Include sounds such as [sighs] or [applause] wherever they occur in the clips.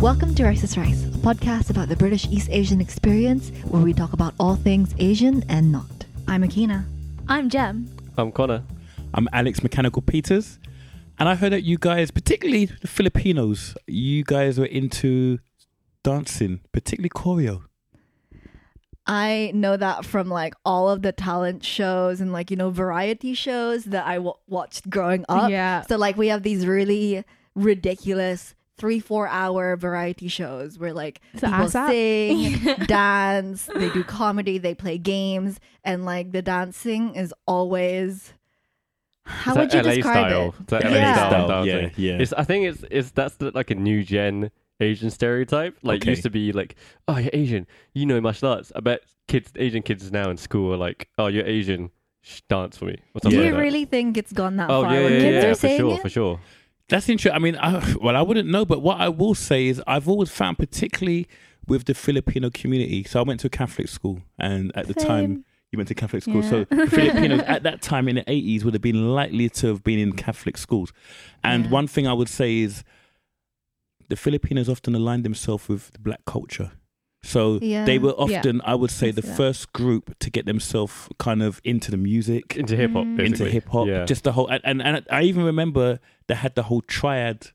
Welcome to Rice is Rice, a podcast about the British East Asian experience where we talk about all things Asian and not. I'm Akina. I'm Jem. I'm Connor. I'm Alex Mechanikool Peters. And I heard that you guys, particularly the Filipinos, you guys were into dancing, particularly choreo. I know that from like all of the talent shows and like, you know, variety shows that I w- watched growing up. Yeah. So, like, we have these really ridiculous three, four hour variety shows where like So people ASAP? sing, [laughs] dance, they do comedy, they play games, and like the dancing is always. How would you LA describe style. it? It's that LA Yeah. style Style, dancing. yeah, yeah. It's, I think it's it's that's the, like a new gen Asian stereotype. Like Okay. used to be like, oh, you're Asian, you know martial arts. I bet kids, Asian kids now in school are like, oh, you're Asian, dance for me. Do you like really think it's gone that Oh far yeah, when yeah, kids yeah, are for saying sure, it? for sure. That's interesting. I mean, I, well, I wouldn't know, but what I will say is I've always found, particularly with the Filipino community, so I went to a Catholic school, and at the time, you went to Catholic school. So Yeah. the [laughs] Filipinos at that time in the 80s would have been likely to have been in Catholic schools. And Yeah. one thing I would say is the Filipinos often aligned themselves with the black culture. So Yeah. they were Yeah. often, I would say, the see first group to get themselves kind of into the music, Into hip hop, Mm. into hip hop, Yeah. just the whole. And, and and I even remember they had the whole triad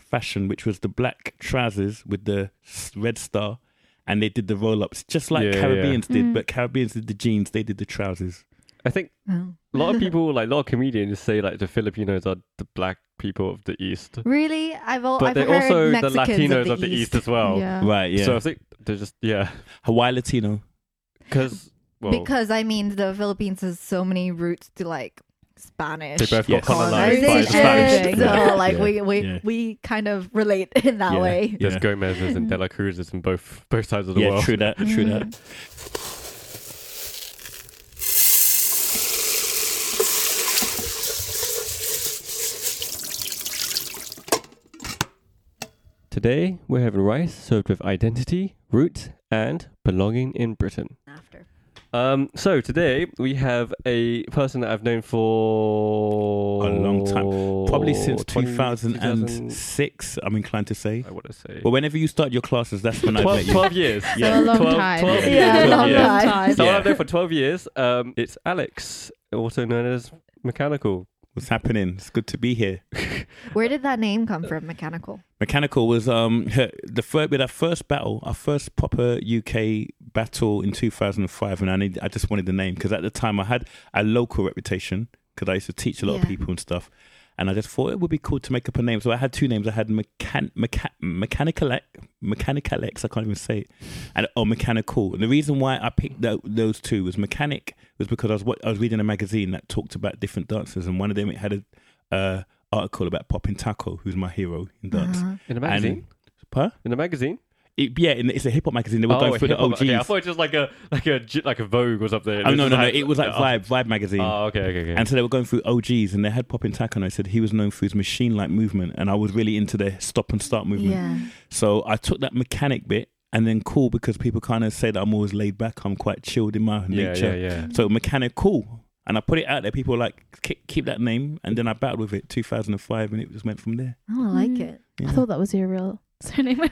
fashion, which was the black trousers with the red star, and they did the roll ups, just like Yeah, yeah, Caribbeans did. Mm. But Caribbeans did the jeans, they did the trousers. I think Oh. a lot of [laughs] people, like a lot of comedians, say like the Filipinos are the black people of the East, Really, I've al- but I've they're heard also the Mexicans Latinos of the, East. as well. Yeah. Right? Yeah. So I think they're just yeah, Hawaii Latino. because well, because I mean the Philippines has so many roots to like Spanish. they both Yes. got colonized by the colonization, Spanish. So like Yeah. we we, Yeah. we kind of relate in that Yeah. way. There's Yeah. Gomez's and De La Cruz's in both both sides of the Yeah, world. true that. True that. Mm. Today we're having rice served with identity, roots, and belonging in Britain. After Um, so today we have a person that I've known for A long time. Probably since 20 2006, I'm inclined to say. I want to say But whenever you start your classes, that's when I 12, met you. 12 years. Yeah. So a long 12 time. 12 Yeah, years. a long Yeah. time. So Yeah. I've known for 12 years. Um, it's Alex, also known as Mechanikool. What's happening? It's good to be here. [laughs] where did that name come from? Mechanikool. Mechanikool was um the first with our first battle, our first proper UK battle in 2005, and I need I just wanted the name because at the time I had a local reputation because I used to teach a lot Yeah. of people and stuff, and I just thought it would be cool to make up a name. So I had two names. I had Mechan- Mecha- Mechanical X, Mechanical X. I can't even say it, and or Mechanikool. And the reason why I picked tho- those two was Mechanic was because I was wa- I was reading a magazine that talked about different dancers, and one of them it had a uh, article about Poppin Taco, who's my hero in dance. Uh-huh. In a magazine? Huh? In a magazine? It, yeah, in- it's a hip hop magazine. They were going through the. OGs. Okay, I thought it was just like a like a j- like a Vogue or something. oh no, no, no! It was like oh. Vibe, Vibe magazine. Oh, okay, okay, okay. And so they were going through OGs, and they had Poppin Taco, and I said he was known for his machine-like movement, and I was really into the stop and start movement. Yeah. So I took that mechanic bit, and then cool because people kind of say that I'm always laid back. I'm quite chilled in my yeah, nature. yeah, yeah. So mechanic cool, and I put it out there. People were like keep, keep that name, and then I battled with it 2005, and it just went from there. Oh, I like Mm. it. Yeah. I thought that was your real [laughs] surname. when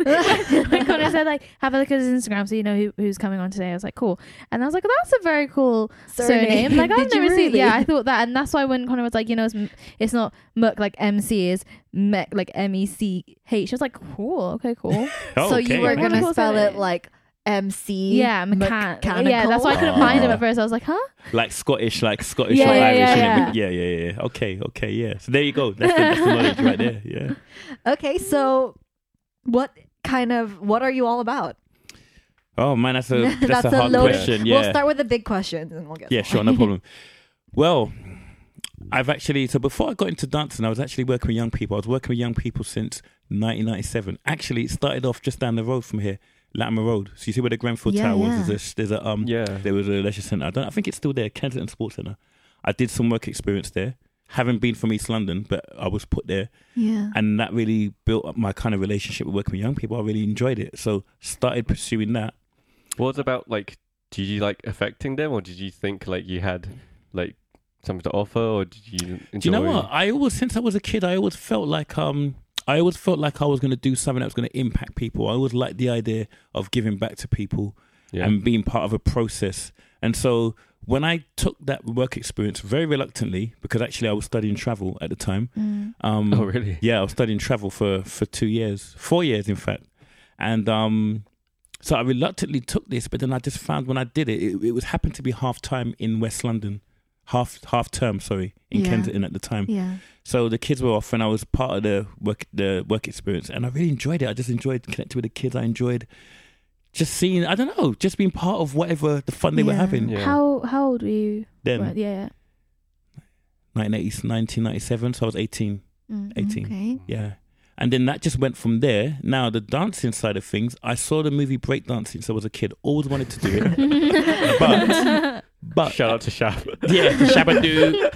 when Connor said like have a look at his Instagram so you know who, who's coming on today. I was like cool, and I was like that's a very cool surname. Like [laughs] I've Did you never seen. Yeah, I thought that, and that's why when Connor was like, you know, it's, it's not Merc like MC is Mech like M E C H. I was like cool, okay, cool. [laughs] Oh, so okay. you were gonna was spell it? it like MC. yeah, mechan- mechanical? Yeah, that's why I couldn't find him Oh. at first. I was like, huh? like Scottish, like Scottish Yeah, or yeah, Irish. yeah, innit? yeah, yeah, yeah, yeah. Okay, okay, yeah. So there you go. That's the, that's the knowledge right there. Yeah. Okay, so what kind of what are you all about? Oh man, that's a [laughs] that's, a hard loaded- question. Yeah. We'll start with the big questions and we'll get. yeah, sure, no problem. [laughs] Well, I've actually so before I got into dancing, I was actually working with young people. I was working with young people since 1997. Actually, it started off just down the road from here, Latimer Road. So you see where the Grenfell Yeah, Tower was? There's a, there's a um Yeah. there was a leisure centre. I don't I think it's still there, Kensington Sports Centre. I did some work experience there. Haven't been from East London, but I was put there, Yeah. and that really built up my kind of relationship with working with young people. I really enjoyed it, so started pursuing that. What was about like? Did you like affecting them, or did you think like you had like something to offer, or did you enjoy? Do you know what? I always, since I was a kid, I always felt like um I always felt like I was going to do something that was going to impact people. I always liked the idea of giving back to people Yeah. and being part of a process. And so when I took that work experience very reluctantly, because actually I was studying travel at the time. Mm. Um, oh, really? yeah, I was studying travel for for two years, four years in fact, and um, so I reluctantly took this. But then I just found when I did it, it, it was happened to be half time in West London, half half term, sorry, in Yeah. Kensington at the time. Yeah. So the kids were off, and I was part of the work the work experience, and I really enjoyed it. I just enjoyed connecting with the kids. I enjoyed just seeing, I don't know, just being part of whatever the fun they were having. Yeah. How how old were you? Then Right, yeah. 1980, 1997, so I was 18. Mm. 18. Okay. Yeah. And then that just went from there. Now the dancing side of things, I saw the movie breakdancing since I was a kid. Always wanted to do it. [laughs] but but Shout out to Shab. yeah, [laughs] Shabadoo,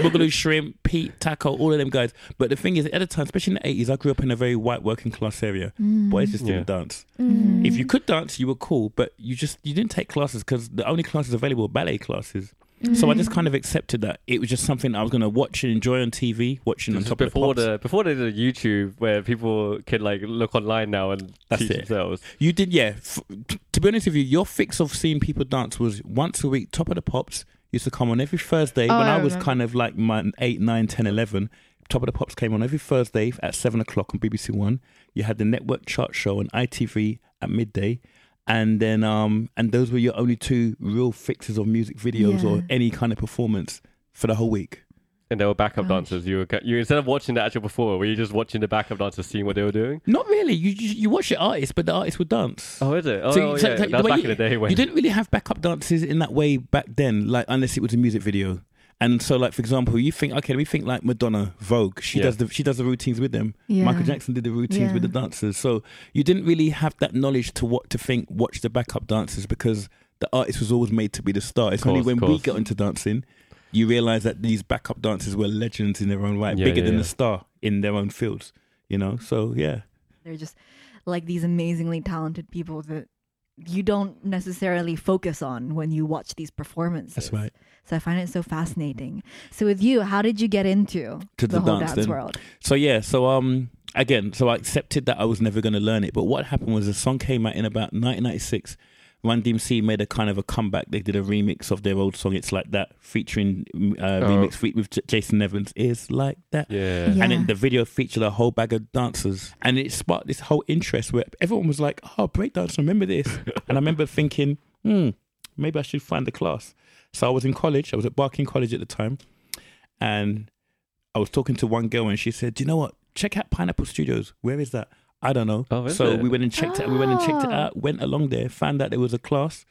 Boogaloo Shrimp, Pete, Taco, all of them guys. But the thing is, at the time, especially in the eighties, I grew up in a very white working class area. Mm. Boys just didn't dance. Mm. If you could dance, you were cool, but you just you didn't take classes because the only classes available were ballet classes. So I just Mm. kind of accepted that it was just something I was going to watch and enjoy on TV, watching on This is top of the before pops. the before they did YouTube, where people can like look online now and That's teach it. themselves. You did, yeah. F- t- to be honest with you, your fix of seeing people dance was once a week. Top of the Pops used to come on every Thursday Oh, when I I, was kind of like my 8, 9, 10, 11. Top of the Pops came on every Thursday at 7 o'clock on BBC One. You had the network chart show on ITV at midday. And then, um, and those were your only two real fixes of music videos Yeah. or any kind of performance for the whole week. And they were backup Gosh. dancers. You were you instead of watching the actual performer, were you just watching the backup dancers, seeing what they were doing? Not really. You you, you watch the artist, but the artist would dance. Oh, is it? Oh, So- oh, so- yeah. so that the was way back you- in the day when You didn't really have backup dances in that way back then, like unless it was a music video. And so, like for example, you think okay, we think like Madonna, Vogue. She Yeah. does the she does the routines with them. Yeah. Michael Jackson did the routines with the dancers. So you didn't really have that knowledge to what to think. Watch the backup dancers because the artist was always made to be the star. It's only Course, when we course. got into dancing, you realize that these backup dancers were legends in their own right, Yeah, bigger yeah, than yeah. the star in their own fields. You know, so yeah. They're just like these amazingly talented people that you don't necessarily focus on when you watch these performances. That's right. So I find it so fascinating. So with you, how did you get into To the, the whole dance dance world? So yeah, so um again, so I accepted that I was never going to learn it. But what happened was a song came out in about 1996. Run DMC made a kind of a comeback. They did a remix of their old song "It's Like That," featuring uh, Oh. remix fe- with J- Jason Nevins. It's like that. yeah. Yeah. And then the video featured a whole bag of dancers, and it sparked this whole interest where everyone was like, "Oh, breakdance! Remember this?" [laughs] and I remember thinking, "Hmm, maybe I should find the class." So I was in college. I was at Barking College at the time, and I was talking to one girl, and she said, "Do you know what? Check out Pineapple Studios. Where is that? I don't know." Oh, is so it? we went and checked it. We went and checked it Oh. out. Went along there, found out there was a class.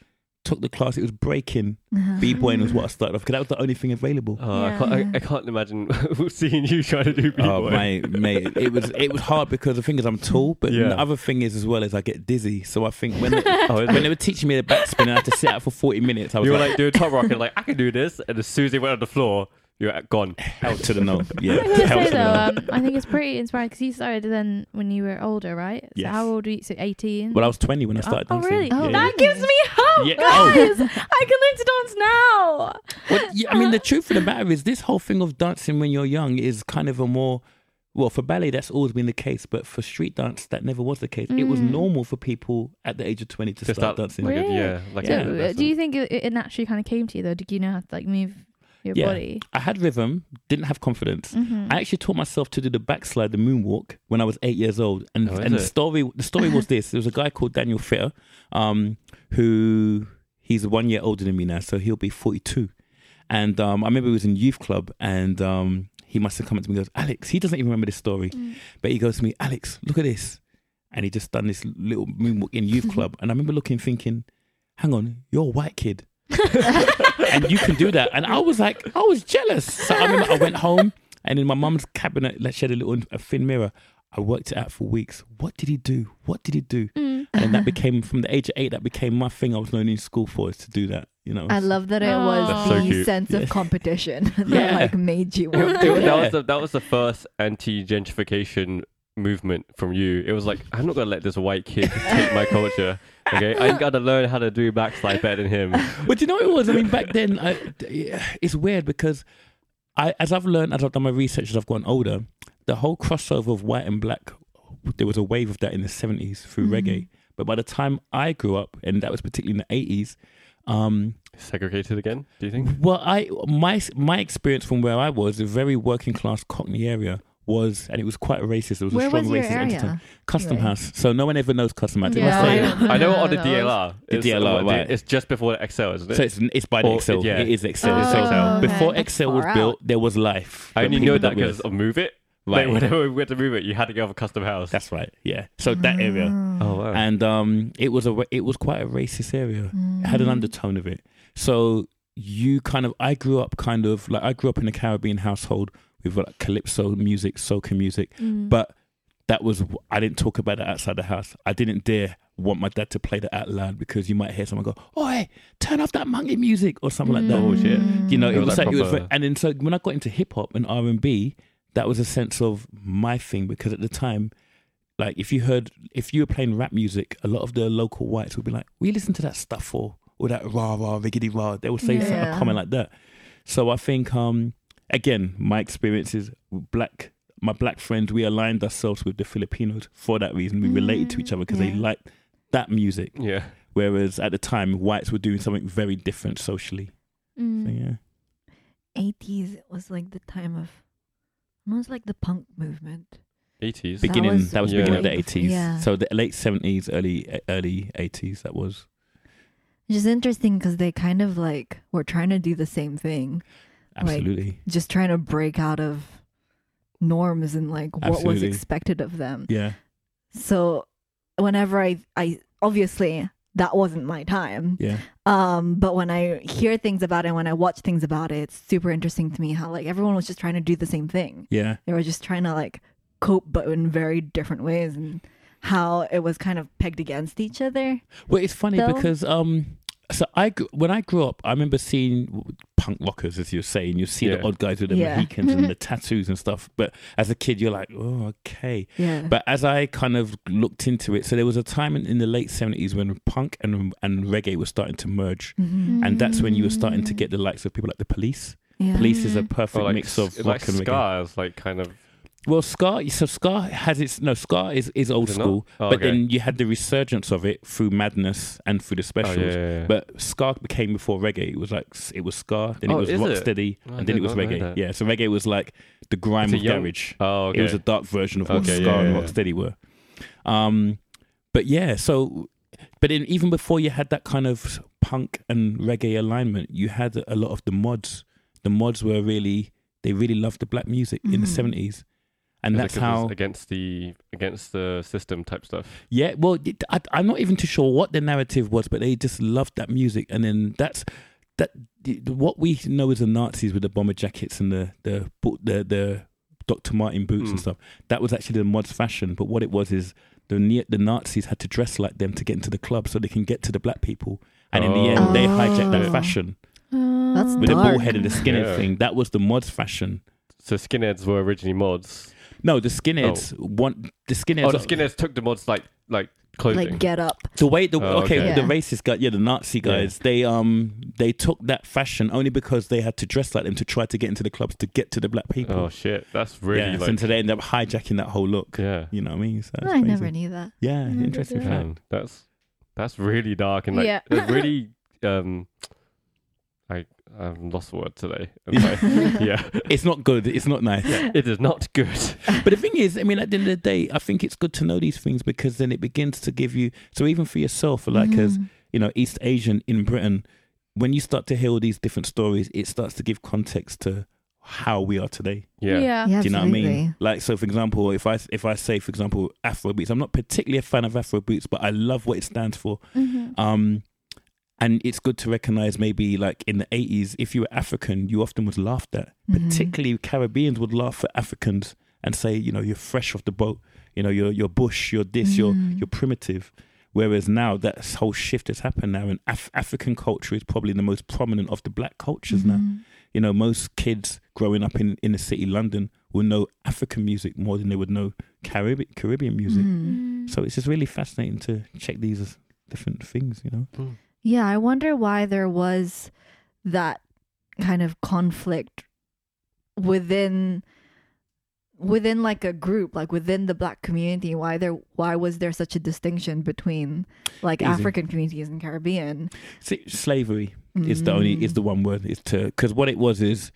Took the class. It was breaking. Uh-huh. B boying was what I [laughs] started off because that was the only thing available. Oh, I, can't, I, I can't imagine [laughs] seeing you trying to do b-boy. Oh my mate, it was it was hard because the thing is I'm tall, but Yeah. the other thing is as well as I get dizzy. So I think when [laughs] Oh, when they were teaching me the backspin, I had to sit out for 40 minutes. I was you were like, like doing top rock and like I can do this, and as soon as they went on the floor, you're gone. [laughs] out to the no. [laughs] Yeah, I was gonna say though, um, I think it's pretty inspiring because you started then when you were older, right? So Yes. how old were you? So eighteen. Well, I was 20 when I started oh, oh, dancing. really? Oh, Yeah, that yeah. gives me hope, Yeah, oh. guys. [laughs] I can learn to dance now. Well, yeah, I mean, the truth of the matter is, this whole thing of dancing when you're young is kind of a more well for ballet that's always been the case, but for street dance that never was the case. It was Mm. normal for people at the age of 20 to To start, start dancing. like a, Really? yeah, like So, a uh, lesson. do you think it, it naturally kind of came to you though? Did you know how to like move your Yeah. body? I had rhythm, didn't have confidence. Mm-hmm. I actually taught myself to do the backslide, the moonwalk, when I was eight years old. And Oh, and the story the story was this: there was a guy called Daniel Fitter, um, who he's one year older than me now, so he'll be forty two. And um, I remember he was in youth club, and um, he must have come up to me and goes, "Alex." He doesn't even remember this story, Mm. but he goes to me, "Alex, look at this," and he just done this little moonwalk in youth [laughs] club, and I remember looking, thinking, "Hang on, you're a white kid." And you can do that. And I was like, I was jealous. So I remember I went home and in my mum's cabinet, like she had a little a thin mirror. I worked it out for weeks. What did he do? What did he do? Mm. And that became from the age of eight. That became my thing. I was learning in school for is to do that. You know. I love that it was That's so the cute. sense Yeah. of competition [laughs] that Yeah. like made you It- it- to that was the, that was the first anti-gentrification movement from you. It was like I'm not gonna let this white kid [laughs] take my culture. Okay, I gotta learn how to do backslide better than him. [laughs] But you know what it was? I mean, back then, I, it's weird because I, as I've learned, as I've done my research, as I've gotten older, the whole crossover of white and black. There was a wave of that in the seventies through Mhm. reggae. But by the time I grew up, and that was particularly in the eighties, um, Segregated again? Do you think? well, I my my experience from where I was, a very working class Cockney area, was, and it was quite racist. There was Where a strong was your racist undertone. area? Custom Right. House. So no one ever knows Custom House. It Yeah, must I say- don't- I know on the [laughs] Those. DLR. The It's, DLR, what, right. It's just before the Excel, isn't it? So it's it's by the Or- Excel. yeah. It is Excel. Oh, It's Excel. okay. Before That's Excel was far built, there was life. I only people know that don't because realise- of Move It. right. Like, whenever [laughs] we went to Move It, you had to go have a custom house. That's right. Yeah. So that area, oh, wow. and um, it was a ra- it was quite a racist area. It had an Mm. undertone of it. So you kind of, I grew up kind of like I grew up in a Caribbean household with like calypso music, soca music, Mm. but that was I didn't talk about it outside the house. I didn't dare want my dad to play that out loud because you might hear someone go, "Oh, hey, turn off that monkey music" or something like that. Oh, shit. You know, It it was was like like, it was, and then so when I got into hip hop and R and B, that was a sense of my thing because at the time, like if you heard if you were playing rap music, a lot of the local whites would be like, "We listen to that stuff for or that rah rah riggedy rah." They would say something, a comment like that. So I think, um, again, my experiences with black. My black friends, we aligned ourselves with the Filipinos for that reason. We related to each other because they liked that music. yeah. Whereas at the time, whites were doing something very different socially. So, Mm. yeah. 80s it was like the time of almost like the punk movement 80s. beginning was that was, Yeah. beginning of the eighties. yeah. So the late seventies, early early eighties. That was which is interesting because they kind of like were trying to do the same thing Like- absolutely. just trying to break out of norms and like what was expected of them. Yeah, so whenever i i obviously that wasn't my time. Yeah, um but when i hear things about it when i watch things about it it's super interesting to me how like everyone was just trying to do the same thing. Yeah. they were just trying to like cope but in very different ways and how it was kind of pegged against each other. Well, it's funny Though- because um, so I when I grew up, I remember seeing punk rockers, as you're saying. You see Yeah. the odd guys with the Yeah. Mohicans and the [laughs] tattoos and stuff. But as a kid, you're like, oh, okay. yeah But as I kind of looked into it, so there was a time in, in the late seventies when punk and and reggae was starting to merge. Mhm. And that's when you were starting to Mm. get the likes of people like the police. yeah Police is a perfect like, mix of s- rock like and reggae. scars, like kind of. Well, Ska. So Ska has its no. Ska is, is old Is school, Oh, but okay. then you had the resurgence of it through Madness and through the Oh, specials. yeah, yeah, yeah. But Ska became before reggae. It was like it was Ska, then it Oh, was is it? Rocksteady, Oh, and then it was reggae. Yeah, so reggae was like the grime of young- garage. oh, okay. It was a dark version of what Okay, Ska yeah, and yeah, yeah. Rocksteady were. Um, but yeah, so but then even before you had that kind of punk and reggae alignment, you had a lot of the mods. The mods were really they really loved the black music in the Mhm. seventies, and Is it that's 'cause it's how. against the against the system type stuff. Yeah, well, it- I, I'm not even too sure what the narrative was, but they just loved that music, and then that's that. What we know as the Nazis with the bomber jackets and the the the, the Dr. Martin boots and Mm. stuff, that was actually the mods fashion. But what it was is the the Nazis had to dress like them to get into the club, so they can get to the black people, and in the end, they hijacked that Oh. fashion That's with the Dark. ball head and the skinhead Yeah. thing. That was the mods fashion. So skinheads were originally mods. No, the skinheads want the skinheads. Oh, the skinheads took the mods like like clothing. like get up The way the Oh, okay, okay. the Yeah. racist guy, yeah, the Nazi Yeah. guys, they um they took that fashion only because they had to dress like them to try to get into the clubs to get to the black people. oh shit, that's really yeah, like and so they end up hijacking that whole look. yeah. You know what I mean? So that's i crazy. never knew that Yeah, Never interesting did. fact. Man, that's that's really dark and like Yeah. it's really [laughs] um I I've lost the word today. It's [laughs] like- yeah. It's not good. It's not nice. It is not good. but the thing is, I mean, at the end of the day, I think it's good to know these things because then it begins to give you. So even for yourself, like as Mhm. you know, East Asian in Britain, when you start to hear all these different stories, it starts to give context to how we are today. Yeah. Yeah. yeah Do you know what I mean? Like, so for example, if I if I say, for example, Afro beats, I'm not particularly a fan of Afro beats, but I love what it stands for. Mhm. Um, and it's good to recognize maybe like in the 80s, if you were African, you often was laughed at. Mhm. Particularly Caribbeans would laugh at Africans and say, you know, you're fresh off the boat, you know, you're you're bush, you're this, you're Mm. you're primitive. Whereas now that whole shift has happened now, and Af- African culture is probably the most prominent of the black cultures now. Mhm. You know, most kids growing up in in the city London will know African music more than they would know Caribbean Caribbean music. Mm. So it's just really fascinating to check these different things. You know. Yeah, I wonder why there was that kind of conflict within within like a group, like within the black community, why there why was there such a distinction between like Easy. African communities and Caribbean? See, slavery is the only Mm. is the one word is to because what it was is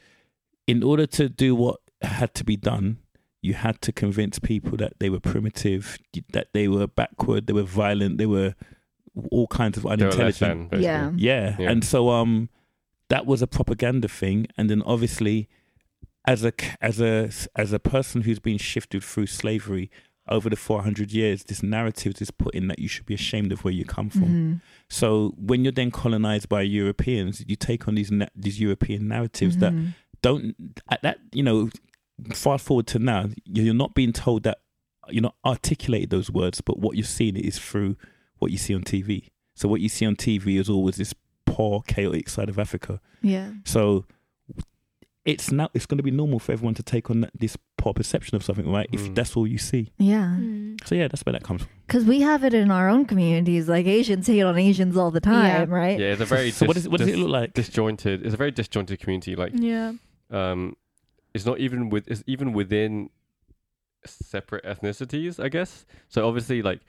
in order to do what had to be done you had to convince people that they were primitive that they were backward they were violent they were all kinds of They were less unintelligent than. Yeah. yeah. Yeah. and so um that was a propaganda thing and then obviously as a as a as a person who's been shifted through slavery over the 400 years this narrative is put in that you should be ashamed of where you come from Mhm. so when you're then colonized by Europeans, you take on these na- these European narratives that Mhm. don't at that you know. Fast forward to now, you're not being told that you're not articulated those words, but what you're seeing is through what you see on TV. So what you see on TV is always this poor, chaotic side of Africa. yeah. So it's now it's going to be normal for everyone to take on that, this poor perception of something, right? If Mm. that's all you see. Yeah. Mm. So yeah, that's where that comes from. Because we have it in our own communities. Like Asians hate on Asians all the time, right? Yeah, it's a very so what, dis- is, what does it look like? disjointed. It's a very disjointed community. Like, Yeah. um, it's not even with. It's even within separate ethnicities, I guess. So obviously, like,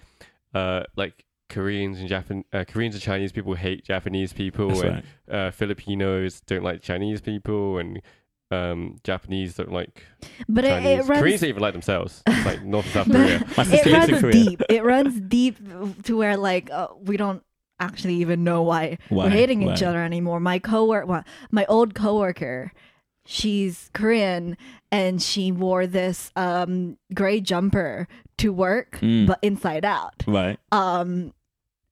uh, like Koreans and Japan, uh, Koreans and Chinese people hate Japanese people, That's and right. uh, Filipinos don't like Chinese people, and um, Japanese don't like But it, Chinese. it runs. Koreans don't even like themselves. It's like North South [laughs] Korea. It sister lives in runs Korea. deep. It runs deep to where like uh, we don't actually even know why, Why? we're hating Why? each other anymore. My coworker, well, my old coworker, she's Korean and she wore this um gray jumper to work, Mm. but inside out. Right. Um,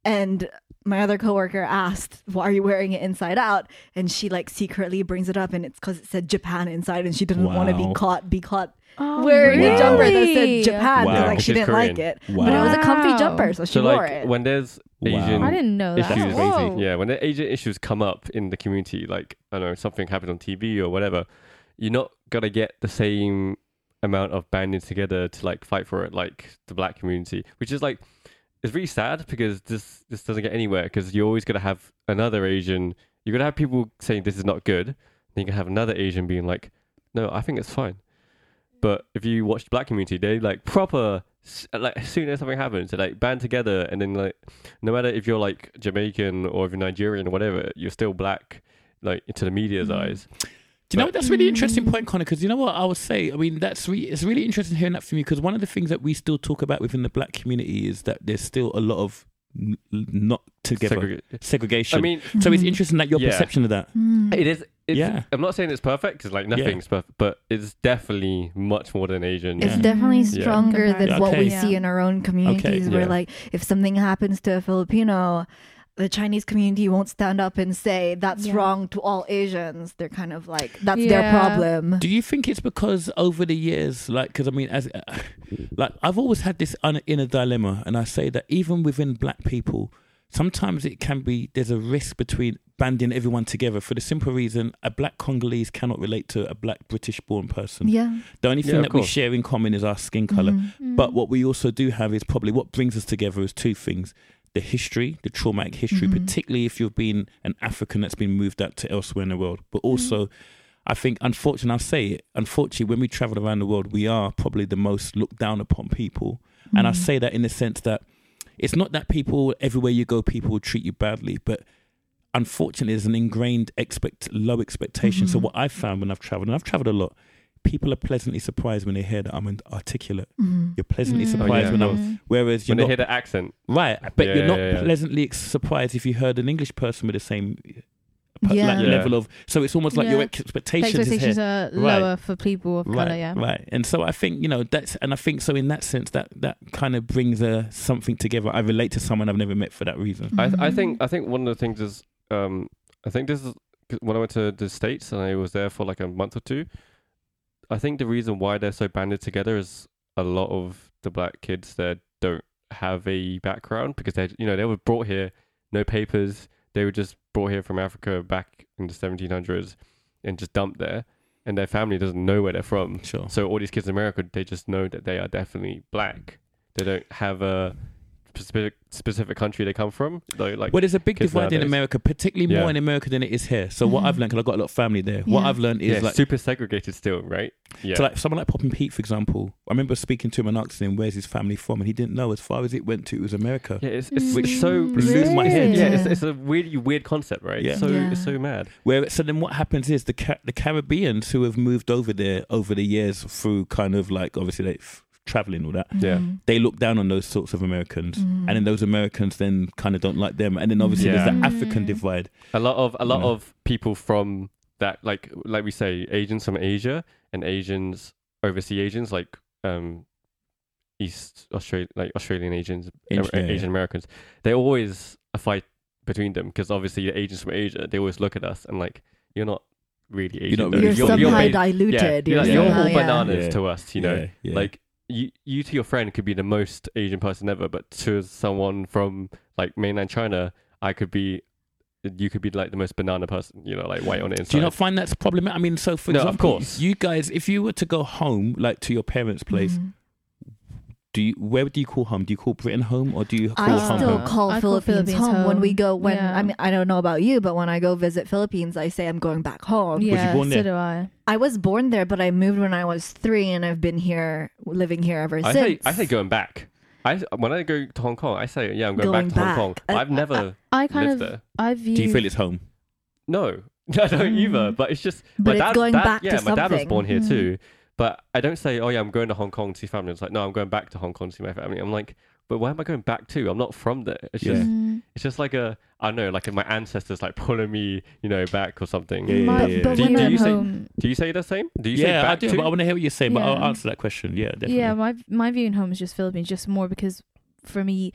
and my other coworker asked, "Why are you wearing it inside out?" And she like secretly brings it up, and it's because it said Japan inside, and she didn't want to be caught, be caught Oh, wearing Wow. a jumper that said Japan because Wow. like she didn't like Korean. it, but it was a comfy jumper, so she So wore like it. when there's Wow. Asian I didn't know that. issues, crazy. Yeah, when the Asian issues come up in the community, like I don't know something happened on TV or whatever, you're not gonna get the same amount of banding together to like fight for it like the black community, which is like it's really sad because this this doesn't get anywhere because you're always gonna have another Asian. You're gonna have people saying this is not good. Then you can have another Asian being like, no, I think it's fine. But if you watch the black community, they like proper like as soon as something happens, they like band together and then like no matter if you're like Jamaican or if you're Nigerian or whatever, you're still black, like into the media's Mm. eyes. Do you know what? That's a really interesting Mm. point, Connor. Because you know what I would say. I mean, that's re- it's really interesting hearing that from you. Because one of the things that we still talk about within the black community is that there's still a lot of n- not together Segrega- segregation. I mean, so it's Mhm. interesting that your Yeah. perception of that. Mm. it is. It's, Yeah. I'm not saying it's perfect because like nothing's perfect, but it's definitely much more than Asian. It's Yeah. definitely Mm. Yeah. stronger than Yeah, what we okay. see in our own communities, where Yeah. like if something happens to a Filipino, the Chinese community won't stand up and say that's Yeah. wrong to all Asians. They're kind of like that's their problem. Do you think it's because over the years, like, because I mean, as [sighs] like I've always had this un- inner dilemma, and I say that even within black people, sometimes it can be there's a risk between banding everyone together for the simple reason a black Congolese cannot relate to a black British born person. Yeah. The only thing of that we share in common is our skin color. Mhm. Mm. But what we also do have is probably what brings us together is two things. The history, the traumatic history, Mhm. particularly if you've been an African that's been moved out to elsewhere in the world. But also, I think, unfortunately, I'll say it, unfortunately, when we travel around the world, we are probably the most looked down upon people. And I Mhm. say that in the sense that it's not that people, everywhere you go, people will treat you badly, but unfortunately, there's an ingrained expect low expectation. So Mhm. what I've found when I've traveled, and I've traveled a lot, people are pleasantly surprised when they hear that I'm articulate. Mhm. You're pleasantly Mm. surprised Oh, when. I'm. Whereas you're when they not hear the accent, right, but Yeah, you're not yeah, yeah. pleasantly surprised if you heard an English person with the same uh, Yeah. like, Yeah. level of. So it's almost like your expectations, The expectations is here. are Right. lower for people of Right, color. Yeah. right, and so I think you know that's, and I think so in that sense that that kind of brings a something together. I relate to someone I've never met for that reason. I I Mhm. think I think one of the things is um I think this is when I went to the states and I was there for like a month or two. I think the reason why they're so banded together is a lot of the black kids there don't have a background because they you know they were brought here no papers they were just brought here from Africa back in the 1700s and just dumped there and their family doesn't know where they're from Sure. so all these kids in America, they just know that they are definitely black. They don't have a specific specific country they come from. Though, like Well, there's a big kids divide in. America, particularly more Yeah. in America than it is here. So what Mhm. I've learned, because I've got a lot of family there, what I've learned is yeah, like, super segregated still, right? Yeah. so like someone like Poppin' Pete, for example. I remember speaking to him and asking him where's his family from, and he didn't know. As far as it went to, it was America. yeah, it's, it's, Which so blew my head. Yeah, it's, it's a really weird concept, right? Yeah. So Yeah. it's so mad. Where so then what happens is the Ca- the Caribbeans who have moved over there over the years through kind of like obviously they f- traveling all that. Yeah. Mhm. They look down on those sorts of Americans, Mhm. and then those Americans then kind of don't like them, and then obviously there's the African Mm. divide. A lot of a lot Yeah. of people from that, like like we say, Asians from Asia and Asians overseas Asians, like um, East Australia, like Australian Asians, Asian- Amer- yeah, yeah. Asian Americans. They always a fight between them because obviously the Asians from Asia, they always look at us and like you're not really Asian. not really- You're, You're- somehow you're diluted. Yeah, you're, like, Yeah. you're somehow- all bananas Yeah. to us, you know. Yeah, yeah. Like you, you to your friend could be the most Asian person ever, but to someone from like mainland China, I could be, you could be like the most banana person, you know, like white on the inside. Do you not find that's problematic? I mean, so for No, of course. you guys, if you were to go home, like to your parents' place, Mhm. Do you where do you call home? Do you call Britain home or do you call I home still home? call I call Philippines, Philippines home. when we go. When Yeah. I mean, I don't know about you, but when I go visit Philippines, I say I'm going back home. Yeah, born so there? do I. I was born there, but I moved when I was three, and I've been here, living here ever I since. say, I say going back. I when I go to Hong Kong, I say yeah, I'm going, Going back to Hong Kong. Uh, I've never I kind lived of there. I view. Do you feel it's home? No, [laughs] I don't either. Mm. But it's just But my it's dad, going dad- back to Yeah, my dad was born here Mhm. too. But I don't say, oh yeah, I'm going to Hong Kong to see family. It's like, no, I'm going back to Hong Kong to see my family. I'm like, but where am I going back to? I'm not from there. It's Yeah. just, Mm. it's just like a, I don't know, like my ancestors like pulling me, you know, back or something. Yeah, yeah, My- yeah, but Do when you- do say- home, Do you say the same? Do you say yeah, back I do. to? But I want to hear what you're saying. But I'll answer that question. Yeah, definitely. yeah, my my view in home is just Philippines, just more because for me,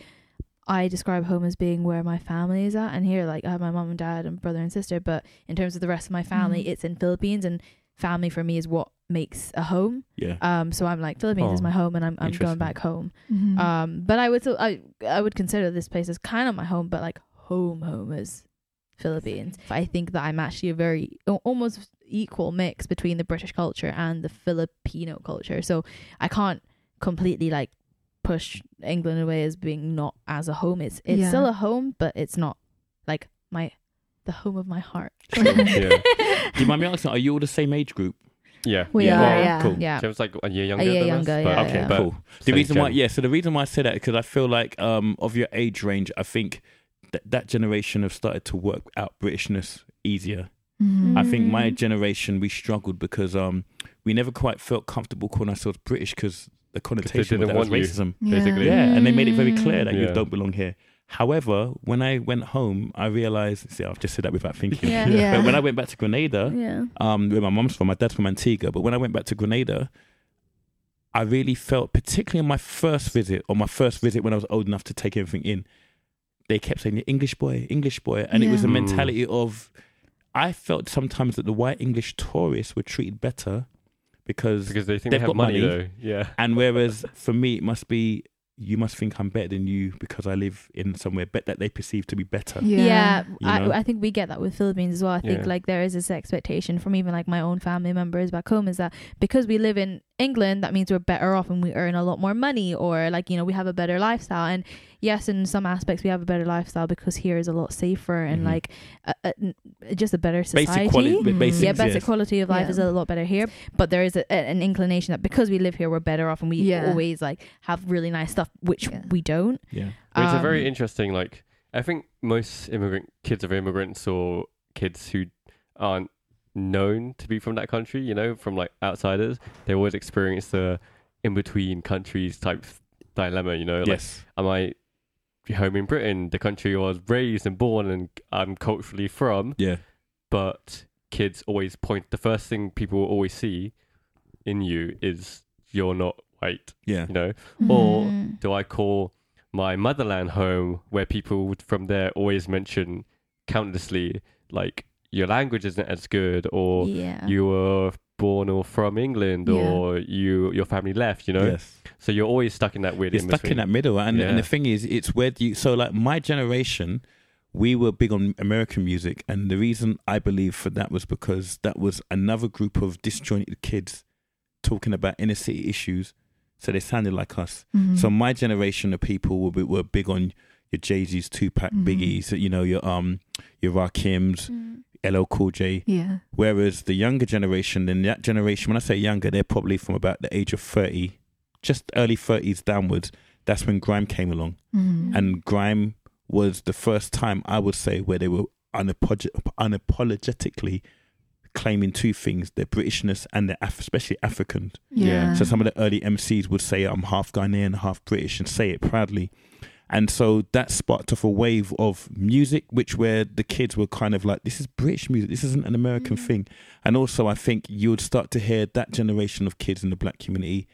I describe home as being where my family is at, and here, like I have my mom and dad and brother and sister. But in terms of the rest of my family, Mhm. it's in Philippines, and family for me is what makes a home. yeah. Um, so I'm like Philippines is Oh, my home, and I'm I'm going back home. Mhm. Um, but I would still I I would consider this place as kind of my home, but like home home is Philippines. I think that I'm actually a very almost equal mix between the British culture and the Filipino culture. So I can't completely like push England away as being not as a home. It's it's Yeah. still a home, but it's not like my the home of my heart. [laughs] yeah, [laughs] Do you mind me asking? Are you all the same age group? Yeah. we Yeah. are, yeah. cool. Yeah. Jem's like a year younger. year than younger, us, but, okay, yeah. but cool. The same reason why, gen. yeah. So the reason why I say that because I feel like um of your age range, I think that that generation have started to work out Britishness easier. Mhm. I think my generation we struggled because um we never quite felt comfortable calling ourselves British because the connotation was didn't that was want you. racism. Yeah. basically. Yeah, and they made it very clear that you don't belong here. However, when I went home, I realized. See, I've just said that without thinking. Yeah. [laughs] Yeah. But when I went back to Grenada, Yeah. um, where my mom's from, my dad's from Antigua. But when I went back to Grenada, I really felt, particularly on my first visit, or my first visit when I was old enough to take everything in, they kept saying English boy, English boy, and it was a mentality of. I felt sometimes that the white English tourists were treated better because, because they think They've they have got money, money. though. Yeah. and whereas for me it must be you must think I'm better than you because I live in somewhere bet that they perceive to be better. Yeah, You know? I, I think we get that with Philippines as well. I think Yeah. like there is this expectation from even like my own family members back home is that because we live in England, that means we're better off and we earn a lot more money, or like you know we have a better lifestyle. And yes, in some aspects we have a better lifestyle because here is a lot safer and Mhm. like a, a, n- just a better society. Basic quality, Mm. basics, yeah, basic yes. quality of life Yeah. is a lot better here, but there is a, a- an inclination that because we live here, we're better off, and we Yeah. always like have really nice stuff, which Yeah. we don't. Yeah. But it's a Um, very interesting. Like I think most immigrant kids of immigrants or kids who aren't known to be from that country, you know, from like outsiders, they always experience the in between countries type dilemma. You know, like yes. am I home in Britain, the country I was raised and born and I'm culturally from, Yeah. but kids always point. The first thing people will always see in you is you're not white. Yeah. You know, Or- Mhm. do I call my motherland home where people from there always mention countlessly like your language isn't as good or yeah. you were born or from England Yeah. or you your family left, you know? Yes. So you're always stuck in that weird You're in stuck in that middle, and Yeah. and the thing is, it's where do you. So like my generation, we were big on American music, and the reason I believe for that was because that was another group of disjointed kids talking about inner city issues so they sounded like us. Mhm. So my generation of people were were big on your Jay Z's, Tupac, Mhm. Biggie's, you know, your um your Rakims, Mm. LL Cool J. yeah. Whereas the younger generation, then that generation, when I say younger, they're probably from about the age of thirty, just early thirties downwards. That's when grime came along, Mhm. and grime was the first time I would say where they were unapolog- unapologetically claiming two things: their Britishness and their Af- especially African. yeah. So some of the early MCs would say, I'm half Ghanaian, half British, and say it proudly. And so that sparked off a wave of music, which where the kids were kind of like, this is British music, this isn't an American Mm. thing. And also, I think you would start to hear that generation of kids in the black community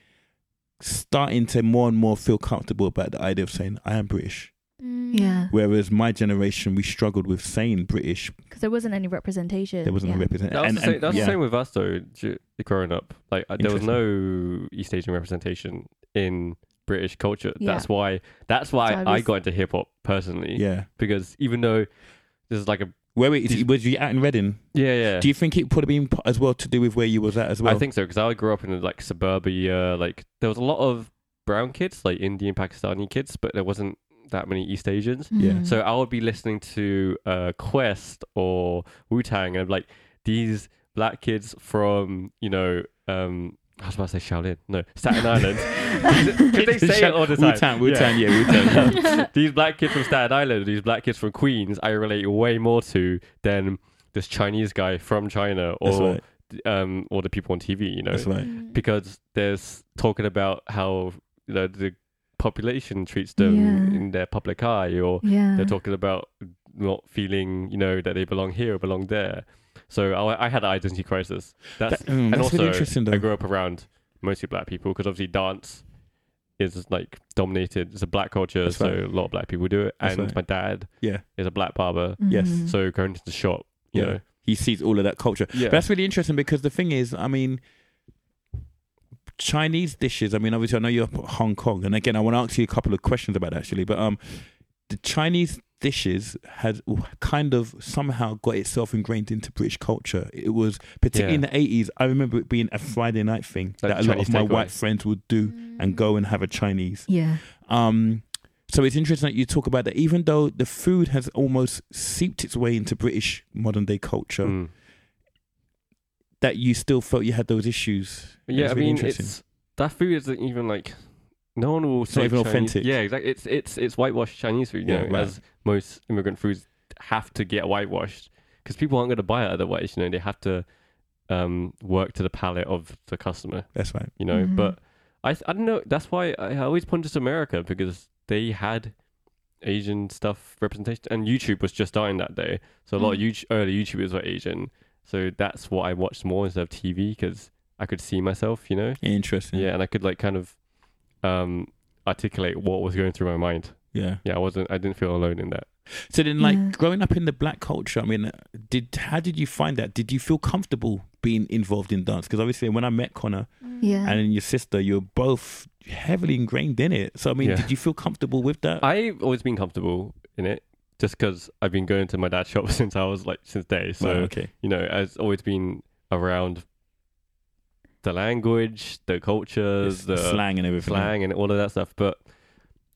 starting to more and more feel comfortable about the idea of saying, I am British. Mm. yeah. Whereas my generation, we struggled with saying British. because there wasn't any representation. There wasn't yeah. a representation. That's, and, the, same, and- that yeah. the same with us though. j- Growing up, like there was no East Asian representation in British culture. Yeah. That's why. That's why So I I, got into hip hop personally. yeah. Because even though there's like a Where wait, Did- was you out in Reading? yeah yeah. Do you think it would have been as well to do with where you was at as well? I think so because I grew up in like suburbia. Like there was a lot of brown kids, like Indian Pakistani kids, but there wasn't that many East Asians. Yeah. Mhm. So I would be listening to uh, Quest or Wu Tang, and like these black kids from you know, um, I was about to say Shaolin, no Staten Island, [laughs] because they say it all the time. Wu-Tang, Wu-Tang, yeah, Wu-Tang. [laughs] these black kids from Staten Island, these black kids from Queens, I relate way more to than this Chinese guy from China or right. um or the people on TV. You know, That's right. Mm. because there's talking about how you know the population treats them Yeah. in their public eye, or yeah. they're talking about not feeling you know that they belong here or belong there. So I, I had an identity crisis. That's That- mm, and that's also really interesting, I grew up around mostly black people because obviously dance is like dominated. It's a black culture, That's so right. a lot of black people do it. That's and right. my dad Yeah. is a black barber, Yes. Mhm. so going to the shop, you Yeah. know, He sees all of that culture. yeah, But that's really interesting because the thing is, I mean, Chinese dishes. I mean, obviously, I know you're Hong Kong, and again, I want to ask you a couple of questions about that, actually. But um, the Chinese dishes had kind of somehow got itself ingrained into British culture. It was particularly in the eighties. I remember it being a Friday night thing Like that a lot of my takeaway. white friends would do and go and have a Chinese. Yeah. Um, so it's interesting that you talk about that, even though the food has almost seeped its way into British modern day culture, Mm. that you still felt you had those issues. Yeah, It's I really mean, interesting. it's that food isn't even like no one will say even Chinese- authentic. Yeah, exactly. It's it's it's whitewashed Chinese food. You Yeah, know, right. as most immigrant foods have to get whitewashed because people aren't going to buy it otherwise. You know, they have to um, work to the palate of the customer. That's right. You know, Mhm. but I I don't know. That's why I always pointed to America because they had Asian stuff representation, and YouTube was just starting that day. So a lot of Mm. YouTube, early YouTubers were Asian. So that's what I watched more instead of TV because I could see myself. You know. Interesting. Yeah, and I could like kind of um articulate what was going through my mind. Yeah. Yeah, I wasn't I didn't feel alone in that. So then, like Yeah. growing up in the black culture, I mean, uh, did how did you find that? Did you feel comfortable being involved in dance? Because obviously, when I met Connor Yeah. and your sister, you were both heavily ingrained in it. So I mean, Yeah. did you feel comfortable with that? I've always been comfortable in it just because I've been going to my dad's [laughs] shop since I was like since day. So Right, okay. you know, I've always been around the language, the cultures, the, the slang and everything. slang and all of that stuff. But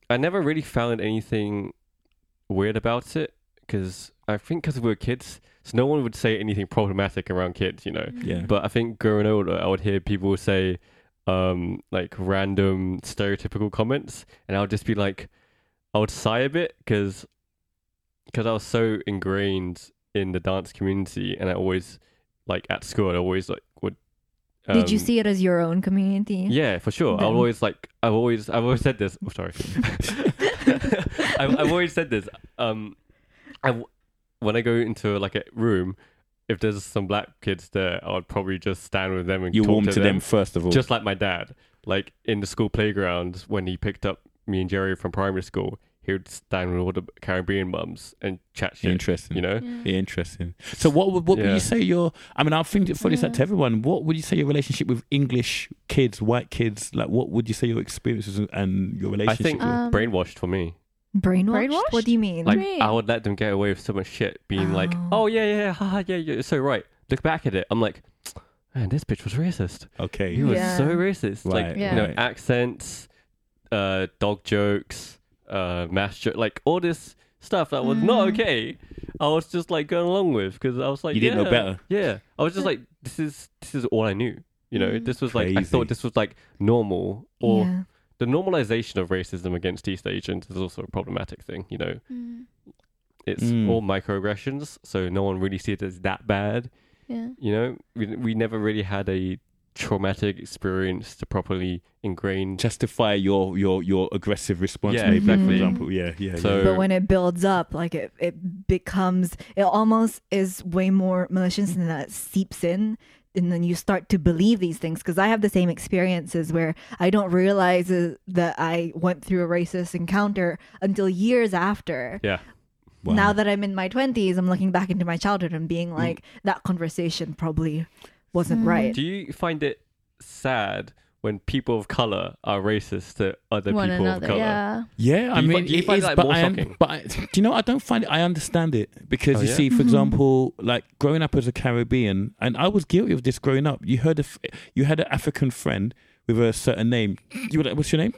I never really found anything weird about it because I think because we were kids, so no one would say anything problematic around kids, you know. Yeah. But I think growing older, I would hear people say um, like random stereotypical comments, and I would just be like, I would sigh a bit because because I was so ingrained in the dance community, and I always like at school, I always like would. Did you um, see it as your own community? yeah, for sure. I've always like I've always I've always said this. Oh, sorry. [laughs] I've, I've always said this. Um, I w- when I go into like a room, if there's some black kids there, I would probably just stand with them and You talk warm to, to them first of all. just like my dad. Like in the school playground when he picked up me and Jerry from primary school, he would stand with all the Caribbean mums and chat shit. interesting. You know, Yeah, interesting. So what would what would Yeah. you say your I mean I think for this out to everyone, what would you say your relationship with English kids, white kids, like what would you say your experiences and your relationship I think with? Um, brainwashed for me. Brainwashed? Brainwashed? What do you mean? Like Great. I would let them get away with so much shit, being like, Oh. "Oh yeah, yeah, yeah, haha, yeah, yeah, so right." Look back at it. I'm like, man, this bitch was racist. Okay. He was Yeah. so racist. Right, like Yeah. you know, right. accents, uh, dog jokes, uh, mass joke, like all this stuff that was not Mm. okay. I was just like going along with because I was like, You didn't know better. Yeah, I was just like, this is this is all I knew. You know, Mm. this was like I Crazy. thought this was like normal or yeah. the normalization of racism against East Asians is also a problematic thing. You know, Mm. it's Mm. all microaggressions, so no one really sees it as that bad. Yeah. You know, we we never really had a traumatic experience to properly ingrain. Justify your your your aggressive response, Yeah, maybe, for exactly. example. Yeah, yeah. So- yeah. But when it builds up, like it, it becomes, it almost is way more malicious and that seeps in. And then you start to believe these things because I have the same experiences where I don't realize uh, that I went through a racist encounter until years after. Yeah, Wow. Now that I'm in my 20s, I'm looking back into my childhood and being like, that conversation probably wasn't Mm. right. do you find it sad when people of color are racist to other One people another. of color? Yeah. Yeah, I mean, fi- do you find is, that but more I, un- shocking? but I, do you know? I don't find it. I understand it because Oh, you yeah? see, for Mhm. example, like growing up as a Caribbean, and I was guilty of this growing up. You heard of, you had an African friend with a certain name. You were like, what's your name?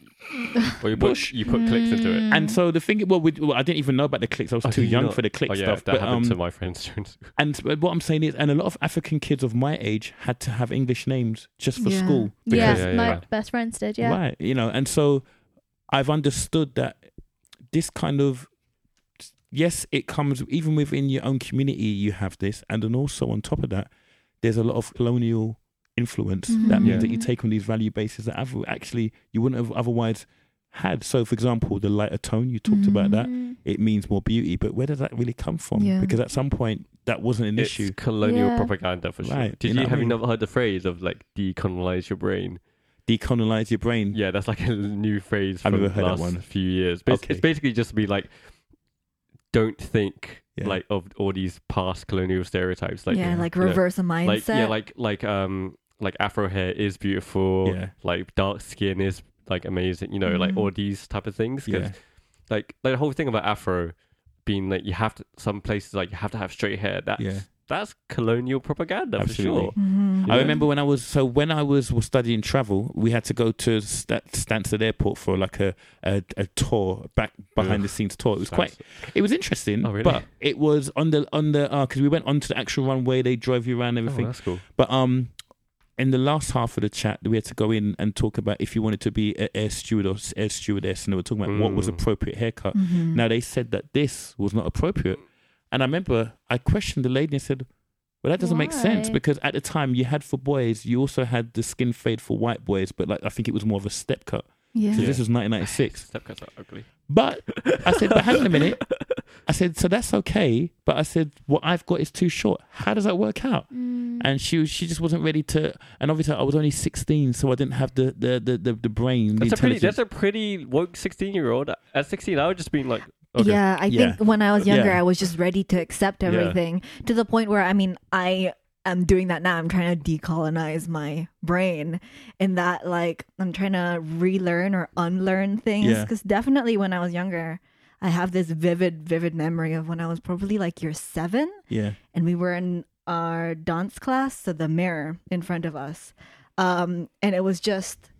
Or you Bush. put you put clicks into it. Mm. And so the thing, well, we, well, I didn't even know about the clicks. I was Oh, too did you young not? for the click oh yeah, stuff. that but happened um, to my friends. during and but what I'm saying is, and a lot of African kids of my age had to have English names just for Yeah. school. Yeah, Yeah, yeah, my yeah. best friends did. Yeah. Right. You know, and so I've understood that this kind of yes, it comes even within your own community you have this, and then also on top of that, there's a lot of colonial influence. That Mhm. means Yeah. that you take on these value bases that have actually you wouldn't have otherwise had. So for example, the lighter tone, you talked about that. Mm. It means more beauty, but where does that really come from? Yeah. Because at some point that wasn't an It's issue. colonial Yeah. propaganda for sure. Right, Did you you, know what I have you never heard the phrase of like decolonize your brain? Decolonize your brain. Yeah, that's like a new phrase I've from never the heard that last one. few years. But it's- Okay. it's basically just to be like, don't think Yeah. like of all these past colonial stereotypes. Like yeah, yeah, like you know, reverse a mindset. like yeah, like like um like Afro hair is beautiful. Yeah. Like dark skin is like amazing. You know, like Mhm. all these type of things. 'cause, Yeah. Like like the whole thing about Afro being like you have to some places like you have to have straight hair. That's Yeah. that's colonial propaganda Absolutely. for sure. Mhm. I remember when I was so when I was, was studying travel, we had to go to St- Stansted Airport for like a a, a tour, back behind Ugh. the scenes tour. It was Sounds- quite, it was interesting, Oh, really? but it was on the on the because we went onto the actual runway. They drove you around everything Oh, everything, that's cool. but um. In the last half of the chat, we had to go in and talk about if you wanted to be an air steward or s- air stewardess, and they were talking about what was Mm. appropriate haircut. Mhm. Now they said that this was not appropriate, and I remember I questioned the lady and said, "Well, that doesn't make sense because at the time you had for boys, you also had the skin fade for white boys, but like I think it was more of a step cut. yeah. So Yeah. this was 1996. Step cuts are ugly. But I said, but hang on a minute. [laughs] I said, so that's okay. But I said, what I've got is too short. How does that work out? Mm. And she was, she just wasn't ready to. And obviously, I was only 16, so I didn't have the the the the, the brain. The That's a pretty. That's a pretty woke sixteen-year-old. At sixteen, I would just been like, okay. Yeah, I Yeah. think when I was younger, Yeah. I was just ready to accept Yeah. everything to the point where I mean, I am doing that now. I'm trying to decolonize my brain in that, like, I'm trying to relearn or unlearn things. Yeah. Because definitely when I was younger, I have this vivid, vivid memory of when I was probably like year seven yeah, and we were in our dance class, so the mirror in front of us. Um, and it was just,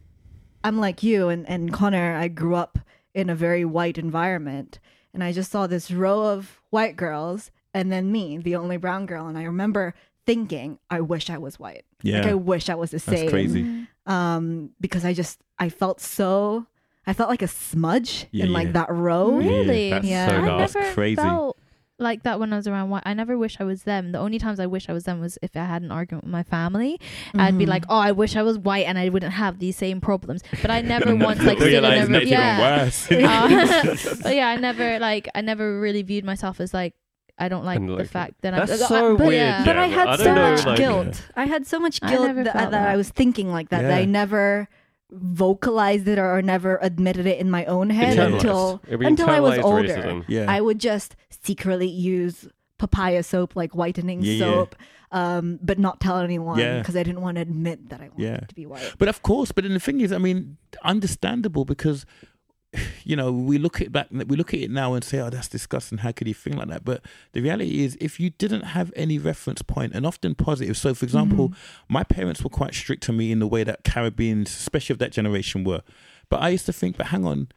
I'm like you and, and Connor, I grew up in a very white environment. And I just saw this row of white girls and then me, the only brown girl. And I remember thinking, I wish I was white. yeah. Like I wish I was the same. That's crazy. Um, because I just I felt so I felt like a smudge Yeah, in like yeah. that row. Yeah, Really? That's Yeah. so I I dark. That's never crazy. felt like that when I was around white. I never wish I was them. The only times I wish I was them was if I had an argument with my family. I'd be Mhm. like, "Oh, I wish I was white and I wouldn't have these same problems." But I never [laughs] once like stood in realize a that's room. Yeah. worse. Uh, [laughs] [laughs] but yeah, I never like I never really viewed myself as like I don't like And, the fact that that's I'm so but weird, Yeah. But I had I so know, much like- guilt. I had so much I guilt never that, felt that I was thinking like that. That I never vocalized it or never admitted it in my own head until until I was older. racism. yeah, I would just secretly use papaya soap like whitening Yeah, yeah. soap, um, but not tell anyone Yeah. because I didn't want to admit that I wanted Yeah. to be white. But of course, but then the thing is, I mean, understandable because [sighs] you know, we look at back, we look at it now and say, "Oh, that's disgusting. How could he think like that?" But the reality is, if you didn't have any reference point, and often positive. So, for example, Mhm. my parents were quite strict to me in the way that Caribbeans, especially of that generation, were. But I used to think, but hang on,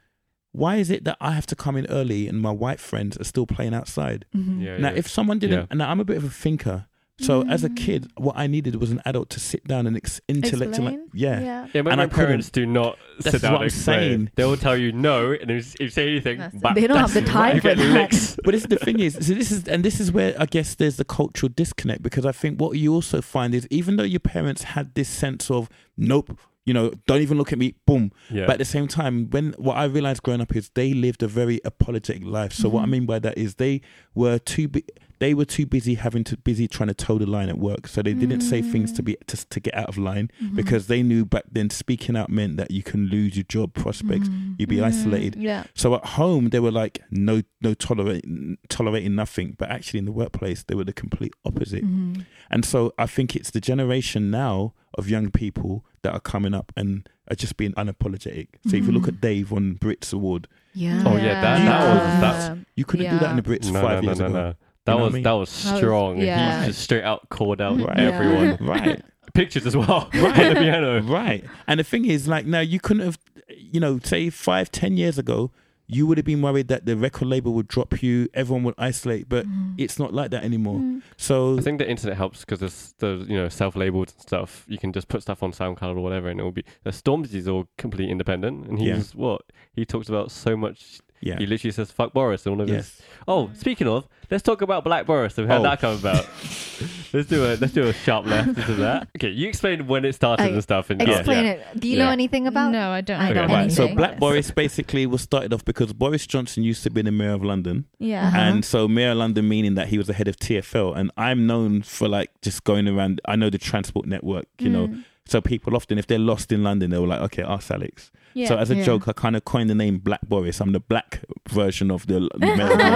why is it that I have to come in early and my white friends are still playing outside? Mhm. Yeah, Now, yeah. if someone didn't, Yeah. and I'm a bit of a thinker, so as a kid, what I needed was an adult to sit down and ex- intellect, like, yeah. yeah. Yeah, my And I parents do not That's sit down what and I'm explain. saying. They will tell you no, and if if you say anything, That's They don't have the time for that. licks. [laughs] But it's the thing is, so this is, and this is where I guess there's the cultural disconnect because I think what you also find is even though your parents had this sense of nope, you know, don't even look at me, boom. Yeah, But at the same time, when what I realized growing up is they lived a very apologetic life. So what I Mhm. mean by that is they were too bu- they were too busy having to busy trying to toe the line at work. So they didn't say things to be to, to get out of line Mhm. because they knew back then speaking out meant that you can lose your job prospects. Mhm. You'd be isolated. Mm, Yeah. So at home they were like no no tolerating tolerating nothing, but actually in the workplace they were the complete opposite. Mhm. And so I think it's the generation now of young people that are coming up and are just being unapologetic. So if you look at Dave on Brits Award, Yeah. Oh, yeah, that- that was- that's you couldn't do that in the Brits no, five no, years no, ago. No, no. That know what I was mean? that was That was- strong. yeah. He just straight out called out Right. everyone. Right. [laughs] Pictures as well. [laughs] Right. the piano. right. And the thing is, like, now you couldn't have, you know, say five, ten years ago, you would have been worried that the record label would drop you, everyone would isolate, but Mhm. it's not like that anymore. Mm. So I think the internet helps because there's the you know self-labeled stuff. You can just put stuff on SoundCloud or whatever, and it will be. The Stormzy's all completely independent, and Yeah. he's what he talks about so much. Yeah, He literally says "fuck Boris" and all of his. Oh, speaking of, let's talk about Black Boris and how Oh. that come about. [laughs] let's do a let's do a sharp left into [laughs] that. Okay, you explained when it started Okay, and stuff, and Explain yeah. it. Do you Yeah. know anything about? No, I don't. I don't right. So anything. Black Boris basically was started off because Boris Johnson used to be the mayor of London. Yeah. Uh-huh. And so Mayor of London meaning that he was the head of TFL. And I'm known for like just going around I know the transport network, you know. Mm. So people often if they're lost in London, they were like, Okay, ask Alex. Yeah. So as a Yeah. joke, I kind of coined the name Black Boris. I'm the black version of the Mayor of London.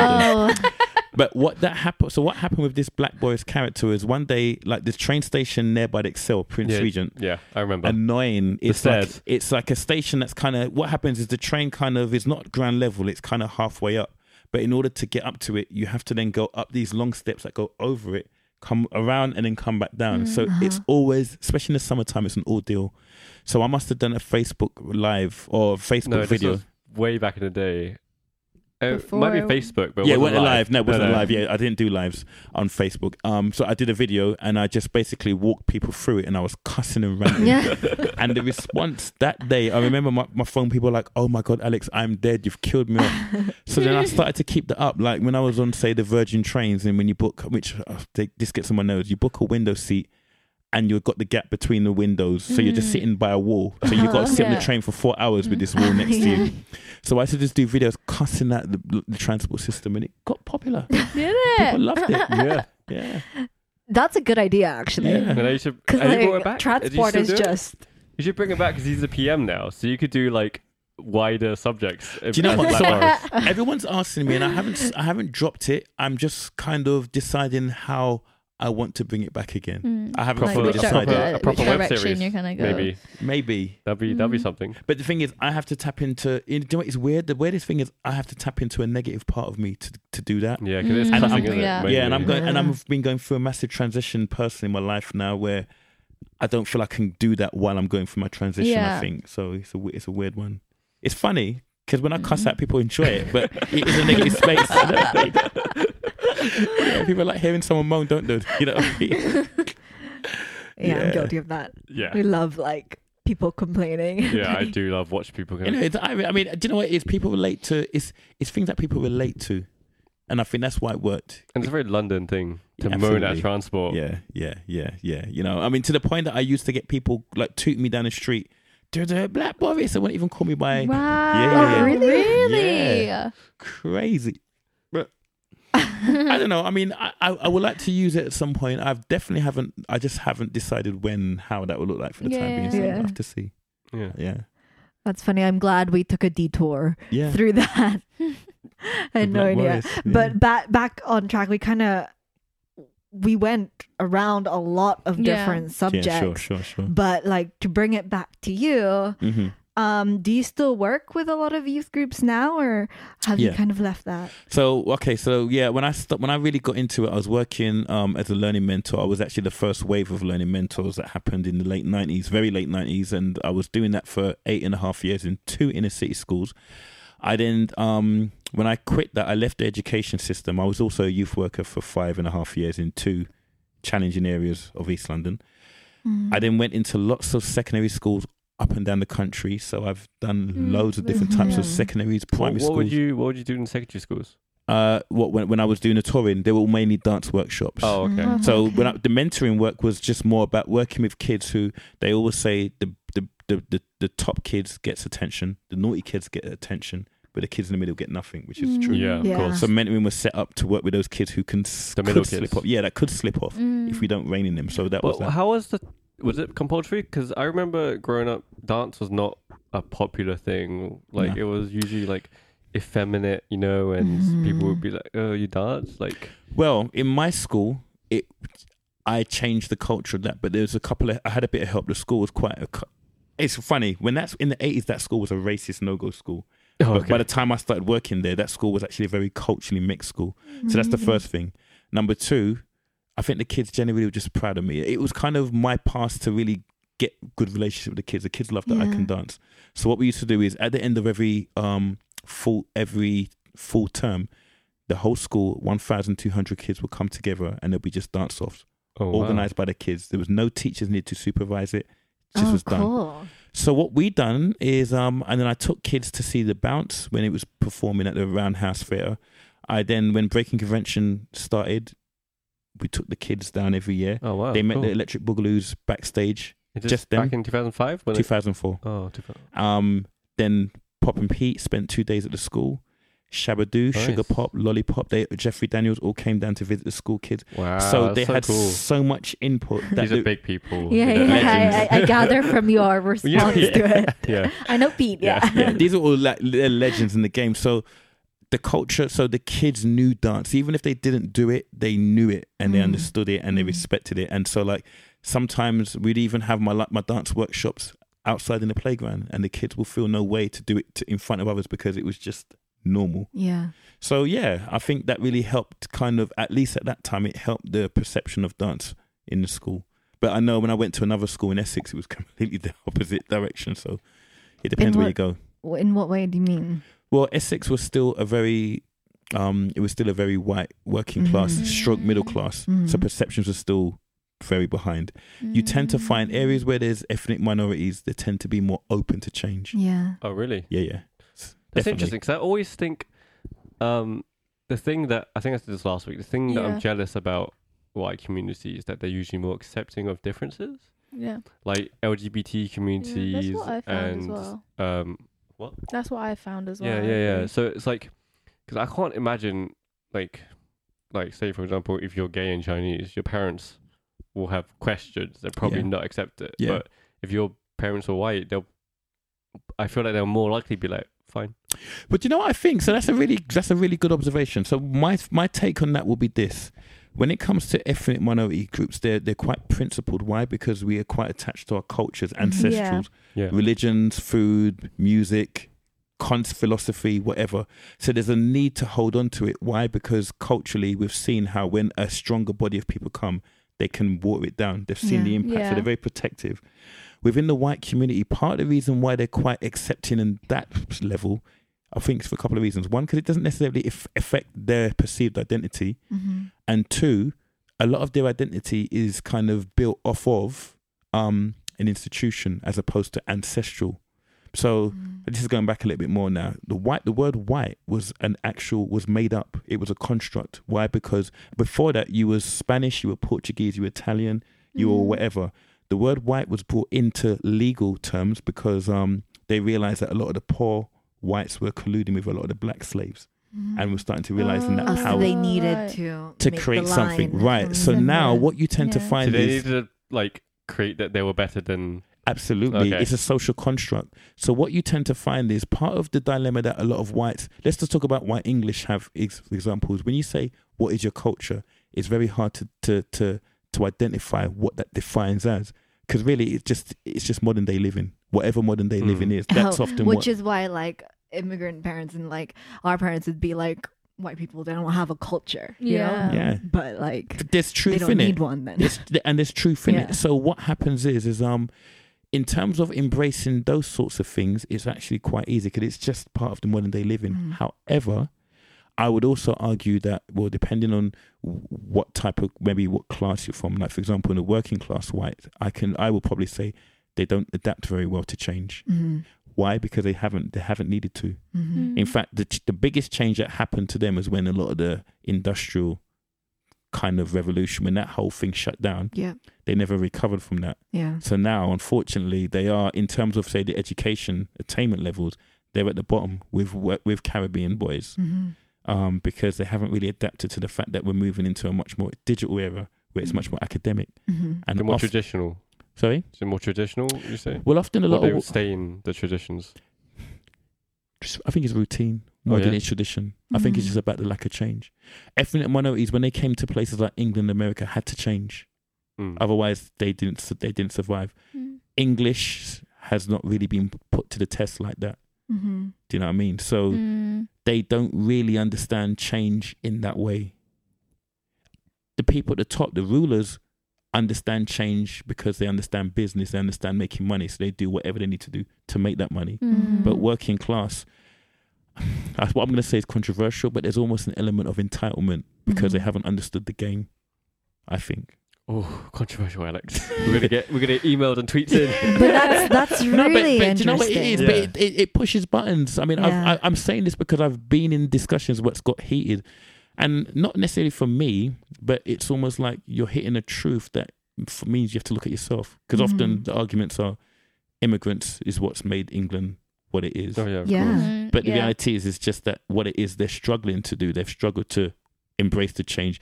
Oh. But what that happened so what happened with this Black Boris character is one day like this train station nearby the Excel, Prince Yeah. Regent, Yeah, I remember. annoying. It's like stairs. it's like a station that's kind of what happens is the train kind of is not ground level. It's kind of halfway up, but in order to get up to it, you have to then go up these long steps that go over it, come around, and then come back down. So Uh-huh. it's always, especially in the summertime, it's an ordeal. So I must have done a Facebook live or Facebook no, this video. was way back in the day. Uh, it might be Facebook, but yeah, it it wasn't wasn't live. No, it wasn't no. live. Yeah, I didn't do lives on Facebook. Um, so I did a video and I just basically walked people through it, and I was cussing and ranting. yeah. [laughs] And the response that day, I remember my, my phone people were like, "Oh my god, Alex, I'm dead. You've killed me [laughs] so then I started to keep that up. Like when I was on, say, the Virgin trains, and when you book, which uh, they, this gets on my nose, you book a window seat. And you've got the gap between the windows, so you're just Mm. sitting by a wall. So you've got to sit on the train for four hours with this wall [laughs] next to you. So I used to just do videos cussing at the, the transport system, and it got popular. [laughs] Did it? People loved it. [laughs] Yeah, Yeah. That's a good idea, actually. Yeah. and I should. Because have brought it like, back? transport is you still do it? just. You should bring it back because he's a PM now, so you could do like wider subjects. Do you know what? Black So everyone's asking me, and I haven't, I haven't dropped it. I'm just kind of deciding how I want to bring it back again. Mm. I haven't Proper- fully which, a decided. proper- a proper which web direction series, you're gonna go. Maybe Maybe, that'd be that'd be Mm. something. but the thing is, I have to tap into. You know, what is weird. The weirdest thing is, I have to tap into a negative part of me to to do that. Yeah, because it's Mm. cussing, I'm- isn't yeah. it? Yeah, and I'm Mainly. going, and I've been going through a massive transition personally in my life now, where I don't feel I can do that while I'm going through my transition. I think so. It's a it's a weird one. It's funny because when I cuss Mhm. at people, enjoy it, but it is a negative [laughs] space. [laughs] yeah, [laughs] people like hearing someone moan, don't they? You know. What I mean? Yeah, [laughs] Yeah. I'm guilty of that. Yeah, We love like people complaining. yeah, I [laughs] do love watching people go. You know, it's, I mean, I mean, do you know what it is? People relate to it's it's things that people relate to, and I think that's why it worked. and it's a very London thing to Yeah, moan at transport. Yeah, yeah, yeah, yeah. You know, I mean, to the point that I used to get people like toot me down the street. "Dude, the black Boris. They wouldn't even call me by Wow. Yeah. Really? Really? crazy. But I don't know. I mean, I, I I would like to use it at some point. I've definitely haven't. I just haven't decided when, how that will look like for the time being. So Yeah. I'll have to see. yeah. Yeah, That's funny. I'm glad we took a detour yeah. through that. [laughs] I had no idea. Yeah. But back back on track, we kind of we went around a lot of Yeah. different subjects. yeah, sure, sure, sure. But like to bring it back to you, hmm Um, do you still work with a lot of youth groups now, or have you kind of left that? So okay, so yeah, when I st- when I really got into it, I was working um, as a learning mentor. I was actually the first wave of learning mentors that happened in the late nineties, very late nineties, and I was doing that for eight and a half years in two inner city schools. I then, um, when I quit that, I left the education system. I was also a youth worker for five and a half years in two challenging areas of East London. Mm. I then went into lots of secondary schools up and down the country. So I've done Mm, loads of different types of mhm. secondaries, What, primary what schools. would you What would you do in secondary schools? uh, what when, when I was doing the touring, they were all mainly dance workshops. Oh, okay. Mhm. So when I, the mentoring work was just more about working with kids who they always say the the, the, the the top kids gets attention, the naughty kids get attention, but the kids in the middle get nothing, which is true. Yeah, of Yeah. course. So mentoring was set up to work with those kids who can s- The middle could slip kids. off. Yeah, that could slip off Mm. if we don't rein in them. So that was that. how was the? Was it compulsory? Because I remember growing up, dance was not a popular thing. Like No. it was usually like effeminate, you know, and people would be like, "Oh, you dance?" Like, Well, in my school, it I changed the culture of that, but there was a couple of I had a bit of help. The school was quite a. It's funny when that's in the eighties. That school was a racist no go school. oh, But by the time I started working there, that school was actually a very culturally mixed school. So that's the Mm. first thing. Number two, I think the kids generally were just proud of me. It was kind of my past to really get good relationship with the kids. The kids love that I can dance. So what we used to do is at the end of every um full every full term, the whole school, one thousand two hundred kids would come together and there'll be just dance offs oh, wow. organized by the kids. There was no teachers needed to supervise it. It just oh, was done. cool. So what we done is, um, and then I took kids to see the bounce when it was performing at the Roundhouse Theatre. I then, when Breaking Convention started, we took the kids down every year. Oh wow. they met cool. the Electric Boogaloo's backstage, Is this just them. back in 2005 when it, 2004. Oh, 2000. Um, then Popin' Pete spent two days at the school. Shabadoo, Nice. Sugar Pop, Lollipop, they, Jeffrey Daniels all came down to visit the school kids. Wow. so they so had cool. so much input. That These are big people. Yeah, you know, yeah. I, I, I gather from your [laughs] [laughs] response Yeah. to it. [laughs] yeah. I know Pete. Yeah. yeah, these are all like legends in the game. So the culture, so the kids knew dance, even if they didn't do it, they knew it and they Mm. understood it and they respected it. And so like sometimes we'd even have my my dance workshops outside in the playground, and the kids will feel no way to do it to, in front of others because it was just normal. Yeah. So yeah, I think that really helped. Kind of at least at that time, it helped the perception of dance in the school. But I know when I went to another school in Essex, it was [laughs] completely the opposite direction. So it depends where you go. In what way do you mean? Well, Essex was still a very, um, it was still a very white working class, Mhm. stroke middle class. So Mhm. perceptions were still very behind. You tend to find Mm. areas where there's ethnic minorities, they tend to be more open to change. Yeah. Oh, really? Yeah, yeah. That's Definitely. interesting because I always think um, the thing that I think I said this last week. The thing that Yeah. I'm jealous about white communities is that they're usually more accepting of differences, Yeah, like LGBT yeah communities that's what I found and as well. um, what? That's what I found as well. yeah, yeah, yeah. So it's like because I can't imagine like like say for example if you're gay and Chinese, your parents will have questions. They'll probably Yeah. not accept it. Yeah. But if your parents are white, they'll I feel like they'll more likely be like fine. But you know what I think? So that's a really that's a really good observation. So my my take on that will be this: when it comes to ethnic minority groups, they're they're quite principled. Why? Because we are quite attached to our cultures, mm-hmm. ancestrals, Yeah. religions, food, music, cons philosophy, whatever. So there's a need to hold on to it. Why? Because culturally, we've seen how when a stronger body of people come, they can water it down. They've seen Yeah. the impact, so they're very protective. Within the white community, part of the reason why they're quite accepting in that level, I think, is for a couple of reasons. One, because it doesn't necessarily affect their perceived identity, Mm-hmm. and two, a lot of their identity is kind of built off of um, an institution as opposed to ancestral. So this is going back a little bit more now. The white, the word white was an actual was made up. It was a construct. Why? Because before that, you were Spanish, you were Portuguese, you were Italian, you were Mm. whatever. The word white was brought into legal terms because um, they realized that a lot of the poor whites were colluding with a lot of the black slaves, and we're starting to realize in that Oh, so power they needed to to create something, right? So now, what you tend to find So they is needed to like create that they were better than Absolutely. Okay. It's a social construct. So what you tend to find is part of the dilemma that a lot of whites, let's just talk about why English have ex- examples. When you say, what is your culture? It's very hard to, to, to, to identify what that defines as. Because really, it's just, it's just modern day living. whatever modern day Mm. living is. That's Oh, often which what. is why like immigrant parents and like our parents would be like white people they don't have a culture you Yeah. know? Yeah. but like there's truth they truth don't in need it. one then There's, and there's truth in Yeah. it. So what happens is, is um, in terms of embracing those sorts of things, it's actually quite easy because it's just part of the modern day living. Mm. However, I would also argue that, well, depending on what type of maybe what class you're from, like for example, in a working class white, I can I will probably say they don't adapt very well to change. mm-hmm. Why? Because they haven't they haven't needed to. Mm-hmm. In fact, the the biggest change that happened to them is when a lot of the industrial kind of revolution, when that whole thing shut down, yeah they never recovered from that. yeah So now, unfortunately, they are in terms of say the education attainment levels, they're at the bottom with with Caribbean boys mm-hmm. um, because they haven't really adapted to the fact that we're moving into a much more digital era where it's much more academic Mm-hmm. and The more oft- traditional. sorry. Is it more traditional? You say? Well, often a lot they of would stay in the traditions. I think it's routine more Oh, than it's tradition. I think it's Mhm. just about the lack of change. Ethnic minorities, when they came to places like England, America, had to change. Mm. Otherwise, they didn't. They didn't survive. Mm. English has not really been put to the test like that. Mm-hmm. Do you know what I mean? So Mm. they don't really understand change in that way. The people at the top, the rulers, understand change because they understand business, they understand making money, so they do whatever they need to do to make that money. Mm. But working class, [sighs] that's what I'm going to say is controversial, but there's almost an element of entitlement because they Mhm. haven't understood the game. I think. Oh, controversial, Alex. [laughs] we're gonna get we're gonna get emailed and tweets in. [laughs] but that's that's [laughs] No, but, really but do you know what it is? Yeah. But it, it, it pushes buttons. I mean, Yeah. I've, I, I'm saying this because I've been in discussions what's got heated, and not necessarily for me, but it's almost like you're hitting a truth that f- means you have to look at yourself. Because often Mhm. the arguments are immigrants is what's made England what it is. Oh yeah, of Yeah. course. But the reality is, it's just that what it is they're struggling to do. They've struggled to embrace the change.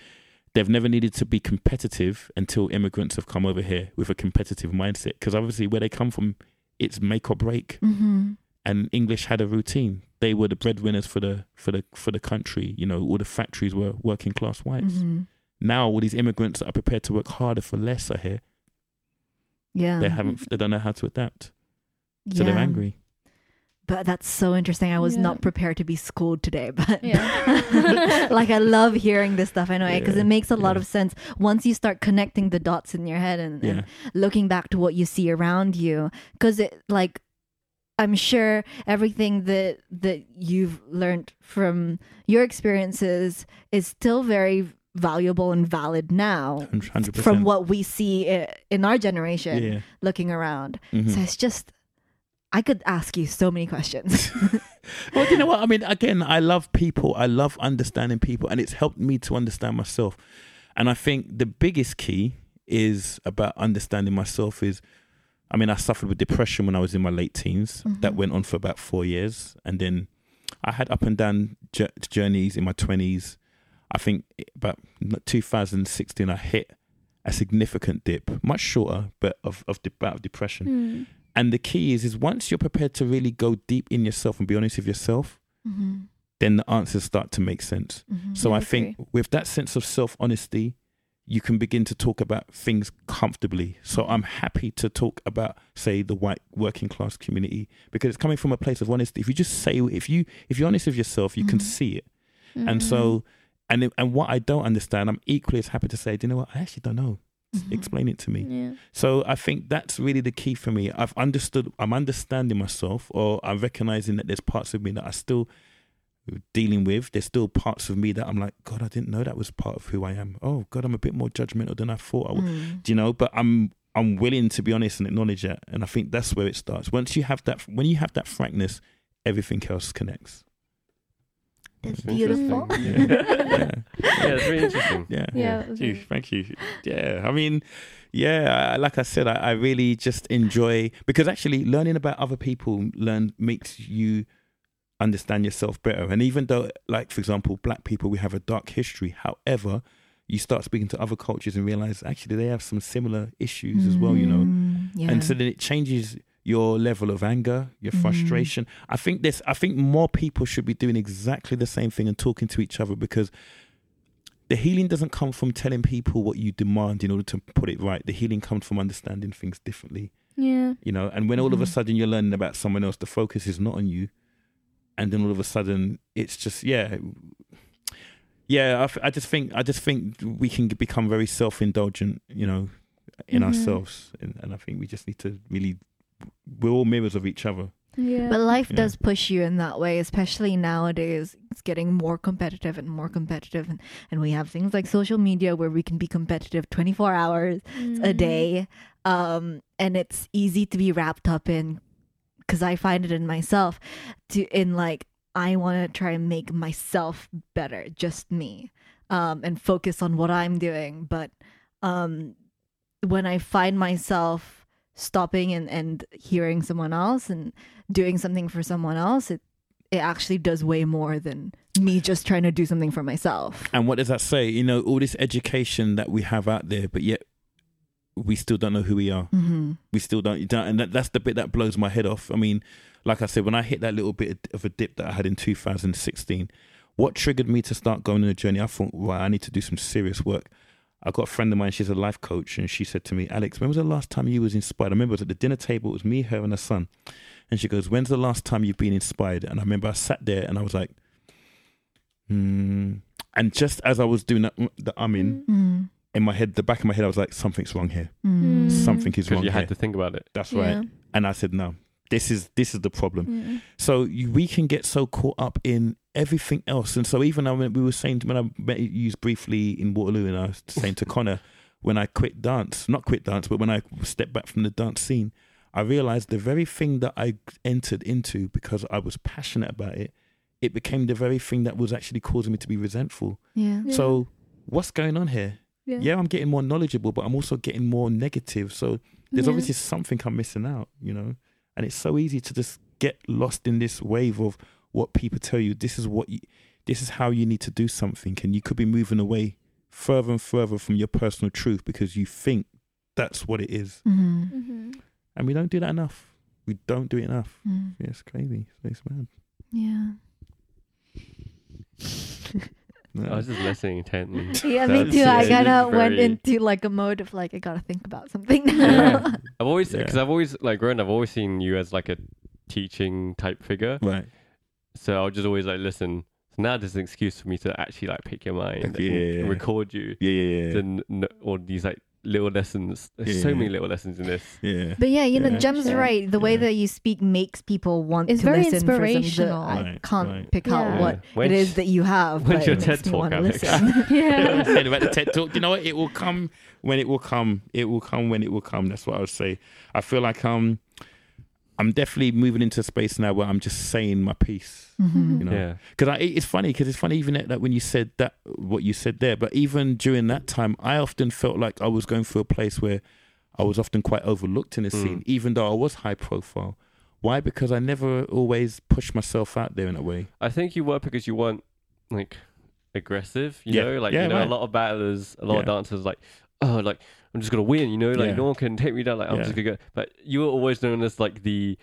They've never needed to be competitive until immigrants have come over here with a competitive mindset. Because obviously, where they come from, it's make or break. mm-hmm. And English had a routine. They were the breadwinners for the for the for the country. You know, all the factories were working class whites. Mm-hmm. Now, all these immigrants that are prepared to work harder for less are here. yeah They haven't. They don't know how to adapt. So they're angry. But that's so interesting i was Yeah. not prepared to be schooled today [laughs] but Yeah. [laughs] like i love hearing this stuff anyway because Yeah, it makes a lot of sense once you start connecting the dots in your head and, and looking back to what you see around you because it like i'm sure everything that that you've learned from your experiences is still very valuable and valid now Hundred percent. from what we see in our generation Yeah. looking around Mhm. so it's just i could ask you so many questions [laughs] well, you know what? I mean, again, I love people. I love understanding people, and it's helped me to understand myself. And I think the biggest key is about understanding myself. Is, I mean, I suffered with depression when I was in my late teens. That Mhm. went on for about four years, and then I had up and down jour- journeys in my twenties. I think about 2016, I hit a significant dip, much shorter, but of of de- of depression. Mm. And the key is, is once you're prepared to really go deep in yourself and be honest with yourself, mm-hmm. then the answers start to make sense. Mm-hmm. So I I think with that sense of self honesty, you can begin to talk about things comfortably. So I'm happy to talk about, say, the white working class community because it's coming from a place of honesty. If you just say, if you if you're honest with yourself, you can Mhm. see it. And so, and and what I don't understand, I'm equally as happy to say, do you know what? I actually don't know. Mhm. Explain it to me. yeah. So I think that's really the key for me. I've understood, I'm understanding myself, or I'm recognizing that there's parts of me that are still dealing with. There's still parts of me that I'm like, God, I didn't know that was part of who I am. Oh God, I'm a bit more judgmental than I thought I would. Mm. Do you know? But I'm I'm willing to be honest and acknowledge that, and I think that's where it starts. Once you have that, when you have that frankness, everything else connects. That's That's beautiful. interesting. yeah. [laughs] yeah, it's really interesting. Yeah, Yeah, that was Gee, thank you. Yeah, I mean, yeah, I- like I said, I, I really just enjoy because actually learning about other people learn makes you understand yourself better. And even though, like for example, black people, we have a dark history. However, you start speaking to other cultures and realize actually they have some similar issues as well. You know, Mm, yeah. and so then it changes your level of anger, your Mhm. frustration. I think this. I think more people should be doing exactly the same thing and talking to each other because the healing doesn't come from telling people what you demand in order to put it right. The healing comes from understanding things differently Yeah. you know and when all of a Mhm. sudden you're learning about someone else the focus is not on you and then all of a sudden it's just yeah yeah I, f- I just think i just think we can become very self-indulgent you know in Mhm. ourselves and, and i think we just need to really we're all mirrors of each other Yeah. But life Yeah. does push you in that way, especially nowadays. It's getting more competitive and more competitive. And, and we have things like social media where we can be competitive 24 hours a Mm-hmm. day. Um, and it's easy to be wrapped up in, because I find it in myself, to in like, I want to try and make myself better, just me, um, and focus on what I'm doing. But um, when I find myself stopping and, and hearing someone else and doing something for someone else, it it actually does way more than me just trying to do something for myself. and what does that say? You know all this education that we have out there but yet we still don't know who we are. Mm-hmm. we still don't, you don't and that, that's the bit that blows my head off. I mean like i said when i hit that little bit of a dip that i had in 2016 what triggered me to start going on a journey? I thought right i need to do some serious work i got a friend of mine she's a life coach and she said to me alex when was the last time you was inspired? I remember it was at the dinner table it was me her and her son. And she goes when's the last time you've been inspired? And i remember i sat there and i was like hmm. And just as i was doing that, the i'm in Mm-hmm. in my head the back of my head i was like something's wrong here. Mm. something is Because wrong you here. had to think about it. that's right. And I said, no, this is this is the problem. Yeah. So you, we can get so caught up in everything else, and so even when we were saying when I met you briefly in Waterloo, and I was saying to Connor, when I quit dance, not quit dance, but when I stepped back from the dance scene, I realized the very thing that I entered into because I was passionate about it, it became the very thing that was actually causing me to be resentful. Yeah. Yeah. So what's going on here? Yeah. Yeah, I'm getting more knowledgeable, but I'm also getting more negative. So there's Yeah. obviously something I'm missing out, you know. And it's so easy to just get lost in this wave of what people tell you. This is what you, this is how you need to do something, and you could be moving away further and further from your personal truth because you think that's what it is, Mm-hmm. Mhm. and we don't do that enough. We don't do it enough. Mm. Yeah, it's crazy. It's mad. Yeah. I was just listening intently. Yeah, That me was- [laughs] too. I kind of [laughs] went very- into like a mode of like I gotta think about something now. Yeah. I've [laughs] always Yeah. because I've always like grown. I've always seen you as like a teaching type figure. Right. So I'll just always like listen. So now there's an excuse for me to actually like pick your mind and, Yeah. and record you. Yeah, yeah, yeah. Then n- all these like little lessons. There's so Yeah. many little lessons in this. yeah. But yeah, you know, Yeah. Jem's Sure. right. The way that you speak makes people want It's to very listen. For some, inspirational. I Right, can't right. pick out Yeah. what When's- it is that you have. when's but your TED makes me talk, wanna Alex? listen. [laughs] [laughs] Yeah. said about the TED talk. You know what? It will come when it will come. It will come when it will come. That's what I would say. I feel like um, I'm definitely moving into a space now where I'm just saying my piece. Mhm. You know, Yeah. because I it's funny because it's funny even that that when you said that what you said there, but even during that time, I often felt like I was going through a place where I was often quite overlooked in the Mm. scene, even though I was high profile. Why? Because I never always pushed myself out there in a way. I think you were because you weren't like aggressive. You Yeah. know, like Yeah, you know, right. a lot of battlers, a lot of dancers, like oh, like I'm just gonna win. You know, like Yeah. no one can take me down. Like I'm Yeah. just gonna go. But you were always known as like the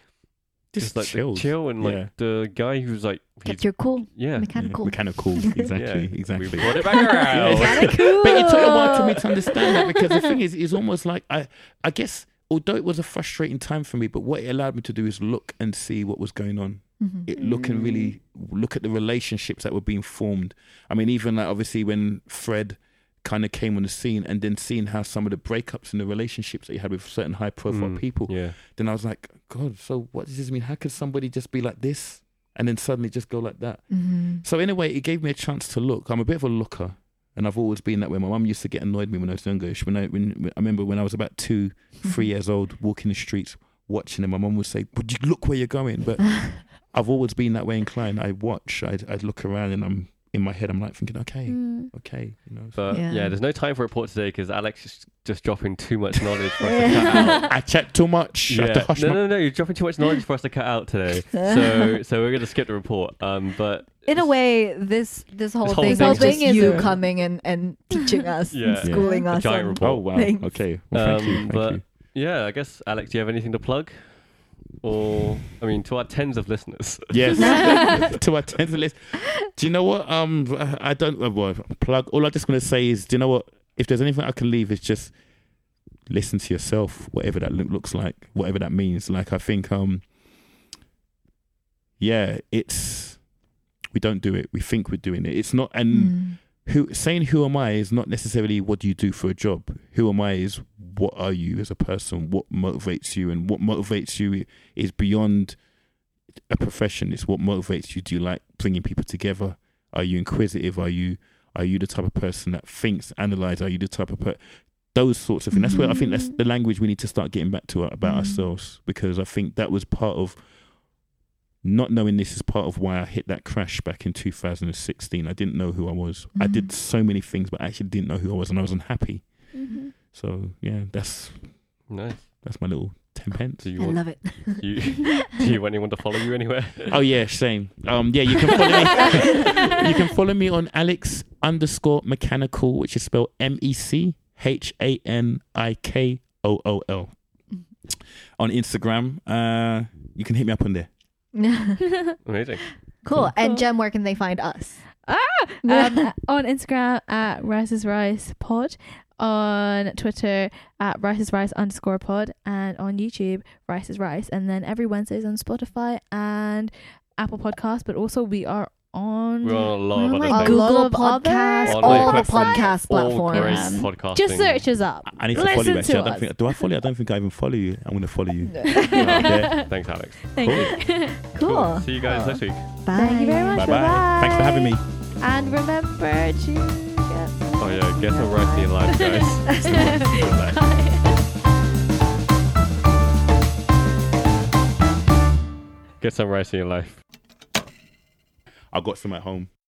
Just, just like the chill and like Yeah. the guy who's like Get he's, your cool, yeah. Mechanikool. Yeah, Mechanikool. [laughs] Exactly. Yeah. Exactly. We brought it back [laughs] around. Yeah. Mechanikool. But it took a while for me to understand that because the thing is, it's almost like I, I guess, although it was a frustrating time for me, but what it allowed me to do is look and see what was going on. Mhm. It look and really look at the relationships that were being formed. I mean, even like obviously when Fred kind of came on the scene, and then seeing how some of the breakups in the relationships that he had with certain high-profile Mm, people, Yeah. then I was like, God, so what does this mean? How could somebody just be like this and then suddenly just go like that? Mhm. So in a way, it gave me a chance to look. I'm a bit of a looker, and I've always been that way. My mum used to get annoyed with me when I was younger. She- When I, when, I remember when I was about two, three years old, walking the streets, watching them. My mum would say, "Would you look where you're going?" But [laughs] I've always been that way inclined. I watch. I'd, I'd look around, and I'm in my head. I'm like thinking, "Okay, Mm. okay," you know. But yeah. Yeah. there's no time for a report today because Alex is just dropping too much knowledge for us to cut out. [laughs] I chat too much. I to Yeah. hush No, no, no, you're dropping too much knowledge for us to cut out today. [laughs] So, so we're gonna skip the report. Um, but In a way, this this whole whole thing is thing just is you a- coming and, and [laughs] teaching us, Yeah. and schooling A us. giant on- report. Oh wow. Thanks. Okay. Well, thank you. Um, Thank but- you. yeah, I guess Alex, do you have anything to plug? Or I mean, to our tens of listeners. Yes. [laughs] to our tens of list. Do you know what? Um, I don't. Uh, well, plug. All I just want to say is, do you know what? If there's anything I can leave, it's just listen to yourself, whatever that look, looks like, whatever that means. Like I think, um, yeah, it's we don't do it. We think we're doing it. It's not, and Mm. who saying who am I is not necessarily what do you do for a job. Who am I is what are you as a person? What motivates you, and what motivates you is beyond a profession. It's what motivates you. Do you like bringing people together? Are you inquisitive? Are you are you the type of person that thinks, analyze? Are you the type of per- those sorts of things? That's where I think that's the language we need to start getting back to about Mhm. ourselves because I think that was part of not knowing this is part of why I hit that crash back in 2016. I didn't know who I was. I did Mhm. so many things, but I actually didn't know who I was, and I was unhappy. Mm-hmm. So yeah, that's Nice. that's my little ten pence. Do you I want love it. [laughs] you, do you want anyone to follow you anywhere? Oh yeah, same. Um, yeah, you can follow me. [laughs] you can follow me on Alex underscore Mechanikool, which is spelled M E C H A N I K O O L. On Instagram, uh, you can hit me up on there. [laughs] Amazing. cool. And Cool. Jem, where can they find us? Ah, um, on Instagram at Rice's Rice Pod, on Twitter at Rice's Rice underscore pod, and on YouTube Rice's Rice. And then every Wednesdays on Spotify and Apple Podcasts, but also we are on. We're on a lot We're of on other like things. Google of Podcasts, All all the the platforms. podcast All platforms. podcasting. Just search us up. I need to follow you. Listen Actually, to I don't think. Do I follow you? I don't think I even follow you. I'm gonna follow you. [laughs] Yeah. Thanks, Alex. Thank you. Cool. See you guys Cool. next week. Bye. Thank you very much. Bye bye. Thanks for having me. And remember to get some Oh yeah, get [laughs] some rice in your life, guys. Get some rice in your life. I got some at home.